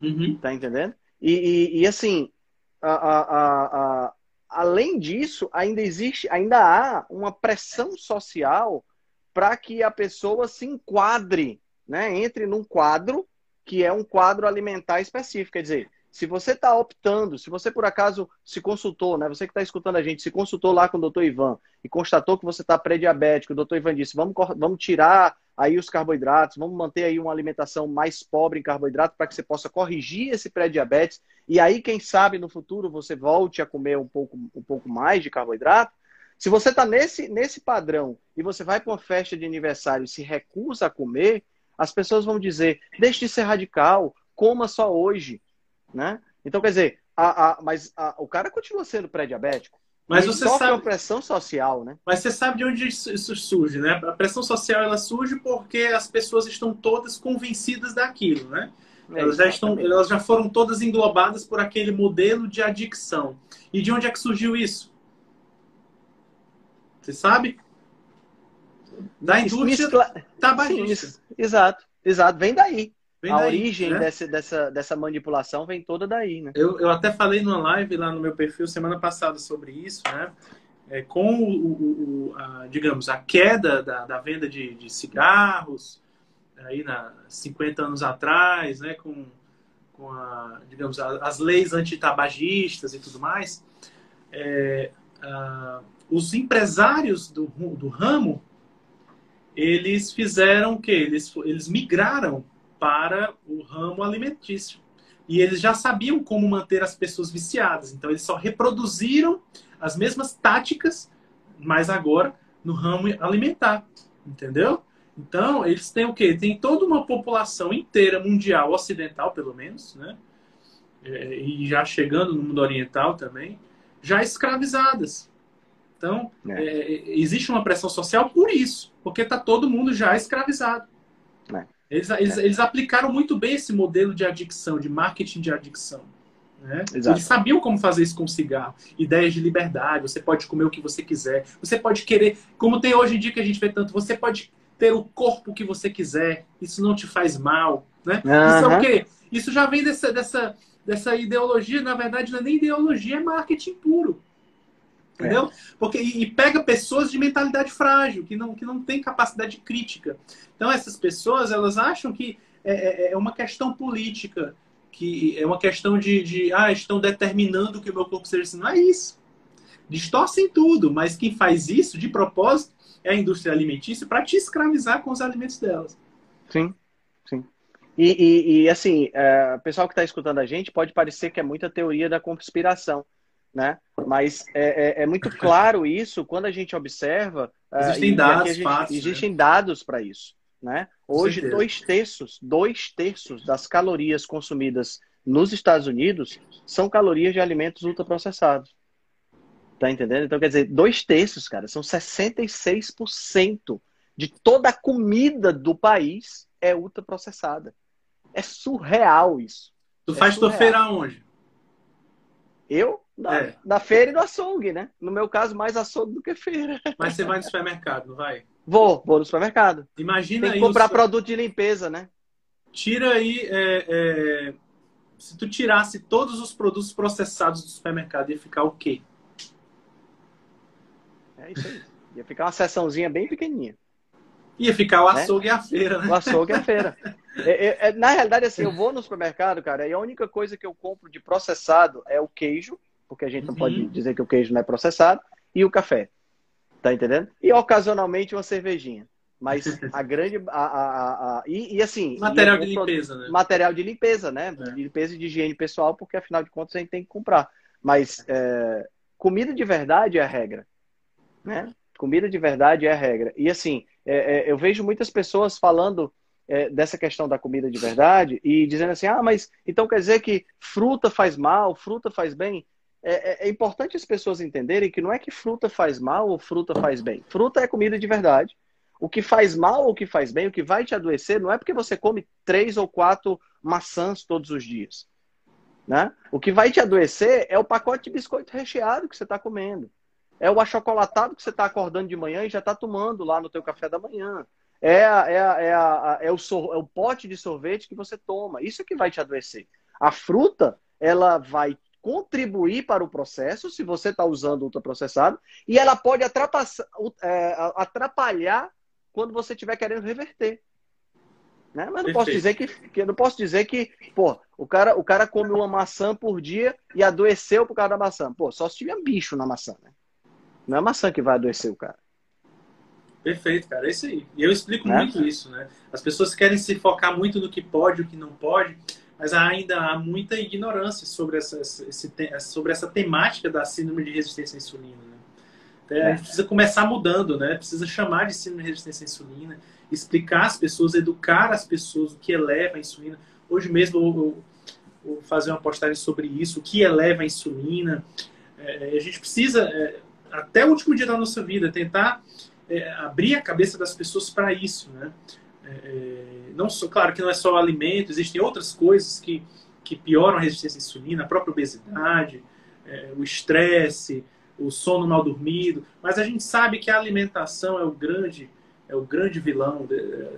uhum. tá entendendo? E, e, e assim, a, a, a, além disso, ainda existe, ainda há uma pressão social para que a pessoa se enquadre né, entre num quadro que é um quadro alimentar específico. Quer dizer, se você está optando, se você por acaso se consultou, né, você que está escutando a gente, se consultou lá com o doutor Ivan e constatou que você está pré-diabético, o doutor Ivan disse, vamos, vamos tirar aí os carboidratos, vamos manter aí uma alimentação mais pobre em carboidrato para que você possa corrigir esse pré-diabetes e aí, quem sabe, no futuro você volte a comer um pouco, um pouco mais de carboidrato. Se você está nesse, nesse padrão e você vai para uma festa de aniversário e se recusa a comer, as pessoas vão dizer: deixe de ser radical, coma só hoje. Né? Então, quer dizer, a, a, mas a, o cara continua sendo pré-diabético. Mas você sabe a pressão social, né? Mas você sabe de onde isso surge, né? A pressão social ela surge porque as pessoas estão todas convencidas daquilo, né? É, elas já estão, elas já foram todas englobadas por aquele modelo de adicção. E de onde é que surgiu isso? Você sabe? Da indústria Miscla... tabagista. Sim, exato, exato. Vem daí. Vem a daí, origem né? dessa, dessa, dessa manipulação vem toda daí, né? Eu, eu até falei numa live lá no meu perfil semana passada sobre isso, né? É, com o, o, o a, digamos, a queda da, da venda de, de cigarros, aí na 50 anos atrás, né, com, com a, digamos, a, as leis antitabagistas e tudo mais, é, a, os empresários do, do ramo eles fizeram o que? Eles, eles migraram para o ramo alimentício. E eles já sabiam como manter as pessoas viciadas. Então, eles só reproduziram as mesmas táticas, mas agora no ramo alimentar. Entendeu? Então, eles têm o quê? Tem toda uma população inteira, mundial, ocidental pelo menos, né? É, e já chegando no mundo oriental também, já escravizadas. Então, é. É, existe uma pressão social por isso, porque está todo mundo já escravizado. Eles, eles, eles, aplicaram muito bem esse modelo de adicção, de marketing de adicção. Né? Eles sabiam como fazer isso com cigarro. Ideias de liberdade, você pode comer o que você quiser, você pode querer, como tem hoje em dia que a gente vê tanto, você pode ter o corpo que você quiser, isso não te faz mal, né? Uhum. Isso é o quê? Isso já vem dessa, dessa, dessa ideologia, na verdade não é nem ideologia, é marketing puro. Entendeu? É. Porque, e, pega pessoas de mentalidade frágil, que não, que não tem capacidade crítica. Então, essas pessoas, elas acham que é, é, é uma questão política, que é uma questão de, de, ah, estão determinando que o meu corpo seja assim. Não é isso. Distorcem tudo, mas quem faz isso de propósito é a indústria alimentícia para te escravizar com os alimentos delas. Sim, sim. E, e, e assim, é, o pessoal que está escutando a gente pode parecer que é muita teoria da conspiração, né? Mas é, é, é muito claro isso quando a gente observa Existem uh, dados, gente, fatos, Existem né? dados para isso. Né? Hoje, dois terços, dois terços das calorias consumidas nos Estados Unidos são calorias de alimentos ultraprocessados. Tá entendendo? Então, quer dizer, dois terços, cara, são 66% de toda a comida do país é ultraprocessada. É surreal isso. Tu é faz surreal. tua feira aonde? Eu? Na, é. na feira e no açougue, né? No meu caso, mais açougue do que feira. Mas você vai no supermercado, não vai? Vou, vou no supermercado. Imagina Tem que comprar produto de limpeza, né? Tira aí. É, é... Se tu tirasse todos os produtos processados do supermercado, ia ficar o quê? É isso aí. Ia ficar uma seçãozinha bem pequenininha. Ia ficar o né? açougue né? e a feira, né? O açougue e a feira. É, é, é, na realidade, assim, eu vou no supermercado, cara, e a única coisa que eu compro de processado é o queijo, porque a gente não uhum. pode dizer que o queijo não é processado, e o café. Tá entendendo? E ocasionalmente uma cervejinha. Mas a grande. A, a, a, e, e, assim. Material de limpeza, né? Material de limpeza, né? É. De limpeza e de higiene pessoal, porque afinal de contas a gente tem que comprar. Mas é, comida de verdade é a regra. Né? Comida de verdade é a regra. E assim, é, é, eu vejo muitas pessoas falando é, dessa questão da comida de verdade e dizendo assim: ah, mas então quer dizer que fruta faz mal, fruta faz bem? É, é, é, importante as pessoas entenderem que não é que fruta faz mal ou fruta faz bem. Fruta é comida de verdade. O que faz mal ou o que faz bem, o que vai te adoecer, não é porque você come três ou quatro maçãs todos os dias. Né? O que vai te adoecer é o pacote de biscoito recheado que você está comendo. É o achocolatado que você está acordando de manhã e já está tomando lá no teu café da manhã. É, a, é, a, é, a, é, o sor, é o pote de sorvete que você toma. Isso é que vai te adoecer. A fruta, ela vai contribuir para o processo, se você está usando ultraprocessado, e ela pode é, atrapalhar quando você estiver querendo reverter. Né? Mas não posso dizer que, que não posso dizer que, pô, o cara, o cara come uma maçã por dia e adoeceu por causa da maçã. Pô, só se tiver bicho na maçã, né? Não é a maçã que vai adoecer o cara. Perfeito, cara. É isso aí. E eu explico né? muito isso, né? As pessoas querem se focar muito no que pode, o que não pode, mas ainda há muita ignorância sobre essa, esse, sobre essa temática da síndrome de resistência à insulina. Né? É. A gente precisa começar mudando, né? Precisa chamar de síndrome de resistência à insulina, explicar às pessoas, educar as pessoas o que eleva a insulina. Hoje mesmo eu, fazer uma postagem sobre isso, o que eleva a insulina. É, a gente precisa, é, até o último dia da nossa vida, tentar é, abrir a cabeça das pessoas para isso, né? É, não só, claro que não é só alimento, existem outras coisas que, que pioram a resistência à insulina, a própria obesidade, é, o estresse, o sono mal dormido, mas a gente sabe que a alimentação é o grande é o grande vilão de,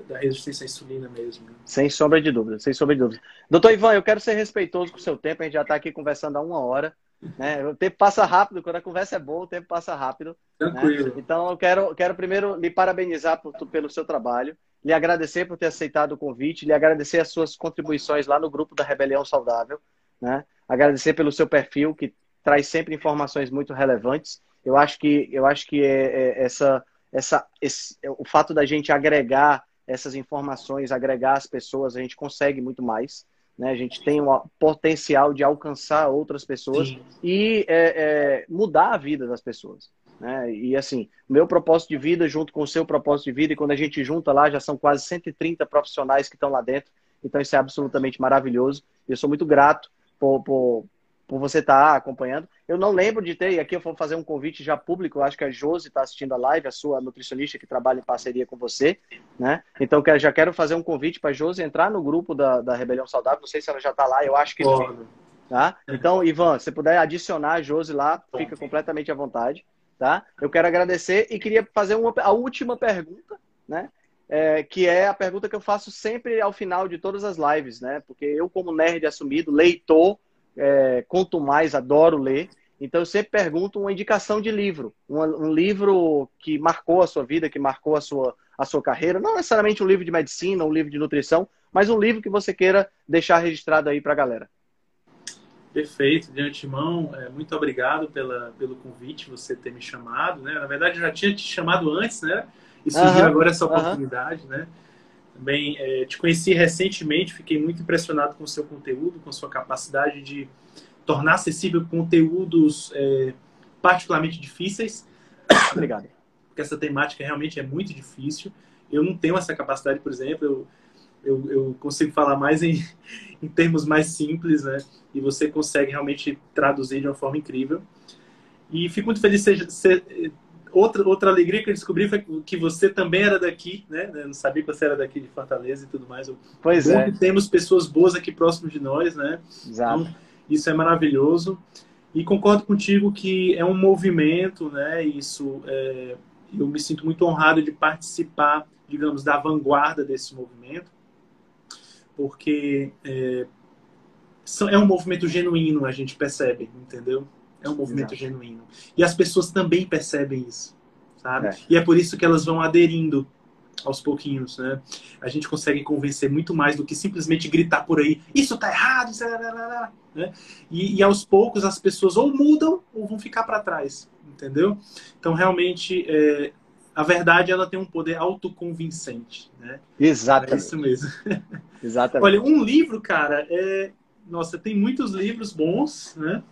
da resistência à insulina mesmo. Né? Sem sombra de dúvida, sem sombra de dúvida. Doutor Ivan, eu quero ser respeitoso com o seu tempo, a gente já está aqui conversando há uma hora. Né? O tempo passa rápido, quando a conversa é boa, o tempo passa rápido. Né? Tranquilo. Né? Então, eu quero, quero primeiro lhe parabenizar por, pelo seu trabalho, lhe agradecer por ter aceitado o convite, lhe agradecer as suas contribuições lá no grupo da Rebelião Saudável, né? agradecer pelo seu perfil, que traz sempre informações muito relevantes. Eu acho que, eu acho que é, é essa, essa, esse, é o fato da gente agregar essas informações, agregar as pessoas, a gente consegue muito mais. Né? A gente tem o potencial de alcançar outras pessoas Sim. e é, é, mudar a vida das pessoas. Né? E assim, meu propósito de vida junto com o seu propósito de vida, e quando a gente junta lá, já são quase 130 profissionais que estão lá dentro. Então isso é absolutamente maravilhoso. Eu sou muito grato por, por, por você estar tá acompanhando. Eu não lembro de ter, e aqui eu vou fazer um convite já público, acho que a Josi está assistindo a live, a sua nutricionista que trabalha em parceria com você, né? Então eu já quero fazer um convite para a Josi entrar no grupo da, da Rebelião Saudável, não sei se ela já está lá, eu acho que sim. Tá? Então, Ivan, se puder adicionar a Josi lá, fica completamente à vontade, tá? Eu quero agradecer e queria fazer uma, a última pergunta, né? É, que é a pergunta que eu faço sempre ao final de todas as lives, né? Porque eu, como nerd assumido, leitor, é, conto mais, adoro ler. Então eu sempre pergunto uma indicação de livro, um, um, livro que marcou a sua vida, que marcou a sua, a sua carreira, não necessariamente um livro de medicina, um livro de nutrição, mas um livro que você queira deixar registrado aí para a galera. Perfeito, de antemão, é, muito obrigado pela, pelo convite, você ter me chamado, né? Na verdade, eu já tinha te chamado antes, né? E surgiu uhum, agora essa oportunidade, uhum. né? Também é, te conheci recentemente, fiquei muito impressionado com o seu conteúdo, com a sua capacidade de tornar acessível conteúdos é, particularmente difíceis. Obrigado. porque essa temática realmente é muito difícil. Eu não tenho essa capacidade, por exemplo, eu, eu, eu consigo falar mais em, em termos mais simples, né? E você consegue realmente traduzir de uma forma incrível. E fico muito feliz de ser, outra, outra alegria que eu descobri foi que você também era daqui, né? Eu não sabia que você era daqui de Fortaleza e tudo mais. Pois é. temos pessoas boas aqui próximo de nós, né? Exato. Então, isso é maravilhoso. E concordo contigo que é um movimento, né? Isso, é, eu me sinto muito honrado de participar, digamos, da vanguarda desse movimento, porque é, é um movimento genuíno, a gente percebe, entendeu? É um movimento Exato. genuíno. E as pessoas também percebem isso, sabe? É. E é por isso que elas vão aderindo aos pouquinhos, né? A gente consegue convencer muito mais do que simplesmente gritar por aí, isso tá errado, isso é... né? E, e aos poucos as pessoas ou mudam ou vão ficar para trás, entendeu? Então, realmente, é, a verdade ela tem um poder autoconvincente, né? Exatamente. É isso mesmo. Exatamente. Olha, um livro, cara, é... Nossa, tem muitos livros bons, né?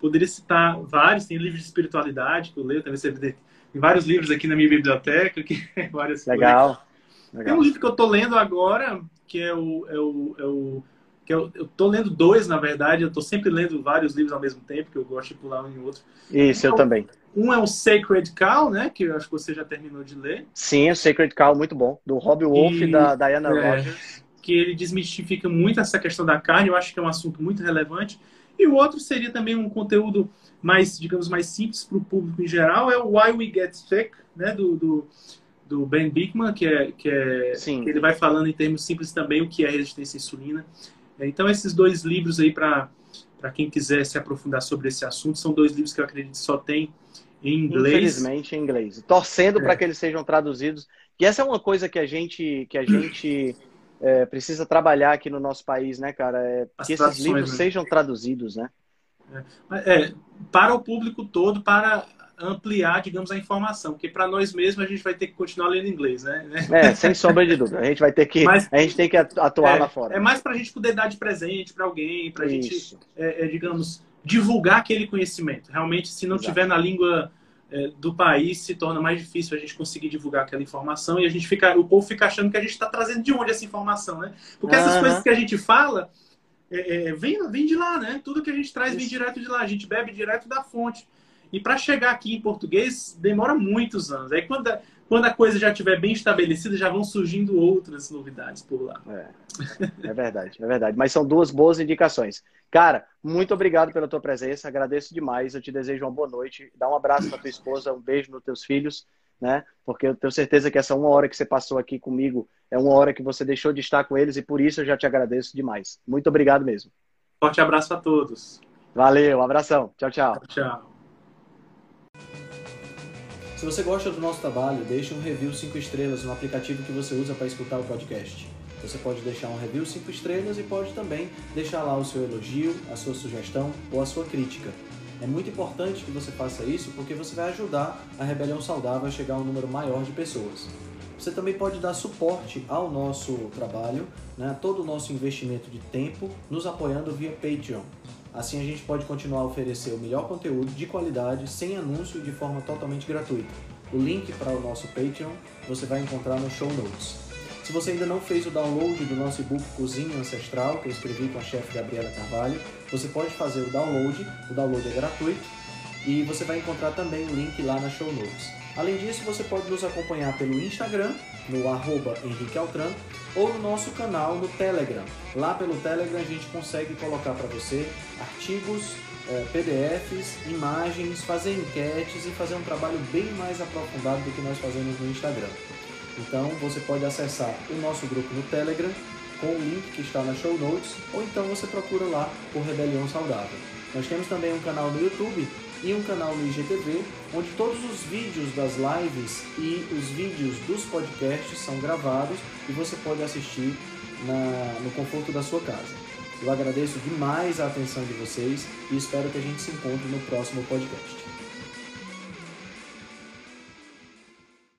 Poderia citar vários, tem livros de espiritualidade que eu leio, também tem vários livros aqui na minha biblioteca, que várias Legal. Legal. Tem um livro que eu estou lendo agora, que é o, é o, é o que eu, eu tô lendo dois, na verdade, eu estou sempre lendo vários livros ao mesmo tempo, que eu gosto de pular um em outro. Isso, então, eu também. Um é o Sacred Cow, né, que eu acho que você já terminou de ler. Sim, o Sacred Cow, muito bom, do Rob Wolf e da Diana é, Rogers. Que ele desmistifica muito essa questão da carne, eu acho que é um assunto muito relevante. E o outro seria também um conteúdo mais, digamos, mais simples para o público em geral, é o Why We Get Sick, né, do, do, do Ben Bickman, que é, que é Sim. que ele vai falando em termos simples também o que é resistência à insulina. Então, esses dois livros aí, para quem quiser se aprofundar sobre esse assunto, são dois livros que eu acredito que só tem em inglês. Infelizmente em inglês. Torcendo é. para que eles sejam traduzidos. E essa é uma coisa que a gente, que a gente é, precisa trabalhar aqui no nosso país, né, cara? É que esses livros né? sejam traduzidos, né? É, é, para o público todo, para ampliar, digamos, a informação, porque para nós mesmos a gente vai ter que continuar lendo inglês, né? É, sem sombra de dúvida. A gente vai ter que, Mas, a gente tem que atuar é, lá fora. É mais para a gente poder dar de presente para alguém, para a gente, é, é, digamos, divulgar aquele conhecimento. Realmente, se não Exato. tiver na língua é, do país, se torna mais difícil a gente conseguir divulgar aquela informação e a gente fica, o povo fica achando que a gente está trazendo de onde essa informação, né? Porque essas uhum. coisas que a gente fala é, é, vem, vem de lá, né? Tudo que a gente traz Isso. vem direto de lá. A gente bebe direto da fonte. E para chegar aqui em português, demora muitos anos. Aí quando quando a coisa já estiver bem estabelecida, já vão surgindo outras novidades por lá. É, é verdade, é verdade. Mas são duas boas indicações. Cara, muito obrigado pela tua presença. Agradeço demais. Eu te desejo uma boa noite. Dá um abraço para tua esposa, um beijo nos teus filhos né? Porque eu tenho certeza que essa uma hora que você passou aqui comigo é uma hora que você deixou de estar com eles e por isso eu já te agradeço demais. Muito obrigado mesmo. Forte abraço a todos. Valeu, um abração. Tchau, tchau. Tchau. Se você gosta do nosso trabalho, deixe um review 5 estrelas no aplicativo que você usa para escutar o podcast. Você pode deixar um review 5 estrelas e pode também deixar lá o seu elogio, a sua sugestão ou a sua crítica. É muito importante que você faça isso porque você vai ajudar a Rebelião Saudável a chegar a um número maior de pessoas. Você também pode dar suporte ao nosso trabalho, né, todo o nosso investimento de tempo, nos apoiando via Patreon. Assim a gente pode continuar a oferecer o melhor conteúdo de qualidade, sem anúncio e de forma totalmente gratuita. O link para o nosso Patreon você vai encontrar no show notes. Se você ainda não fez o download do nosso e-book Cozinha Ancestral, que eu escrevi com a chefe Gabriela Carvalho, você pode fazer o download, o download é gratuito e você vai encontrar também o link lá na show notes. Além disso, você pode nos acompanhar pelo Instagram, no arroba Henrique Altran, ou no nosso canal no Telegram. Lá pelo Telegram a gente consegue colocar para você artigos, eh, PDFs, imagens, fazer enquetes e fazer um trabalho bem mais aprofundado do que nós fazemos no Instagram. Então você pode acessar o nosso grupo no Telegram com o link que está na show notes, ou então você procura lá por Rebelião Saudável. Nós temos também um canal no YouTube e um canal no IGTV, onde todos os vídeos das lives e os vídeos dos podcasts são gravados e você pode assistir na, no conforto da sua casa. Eu agradeço demais a atenção de vocês e espero que a gente se encontre no próximo podcast.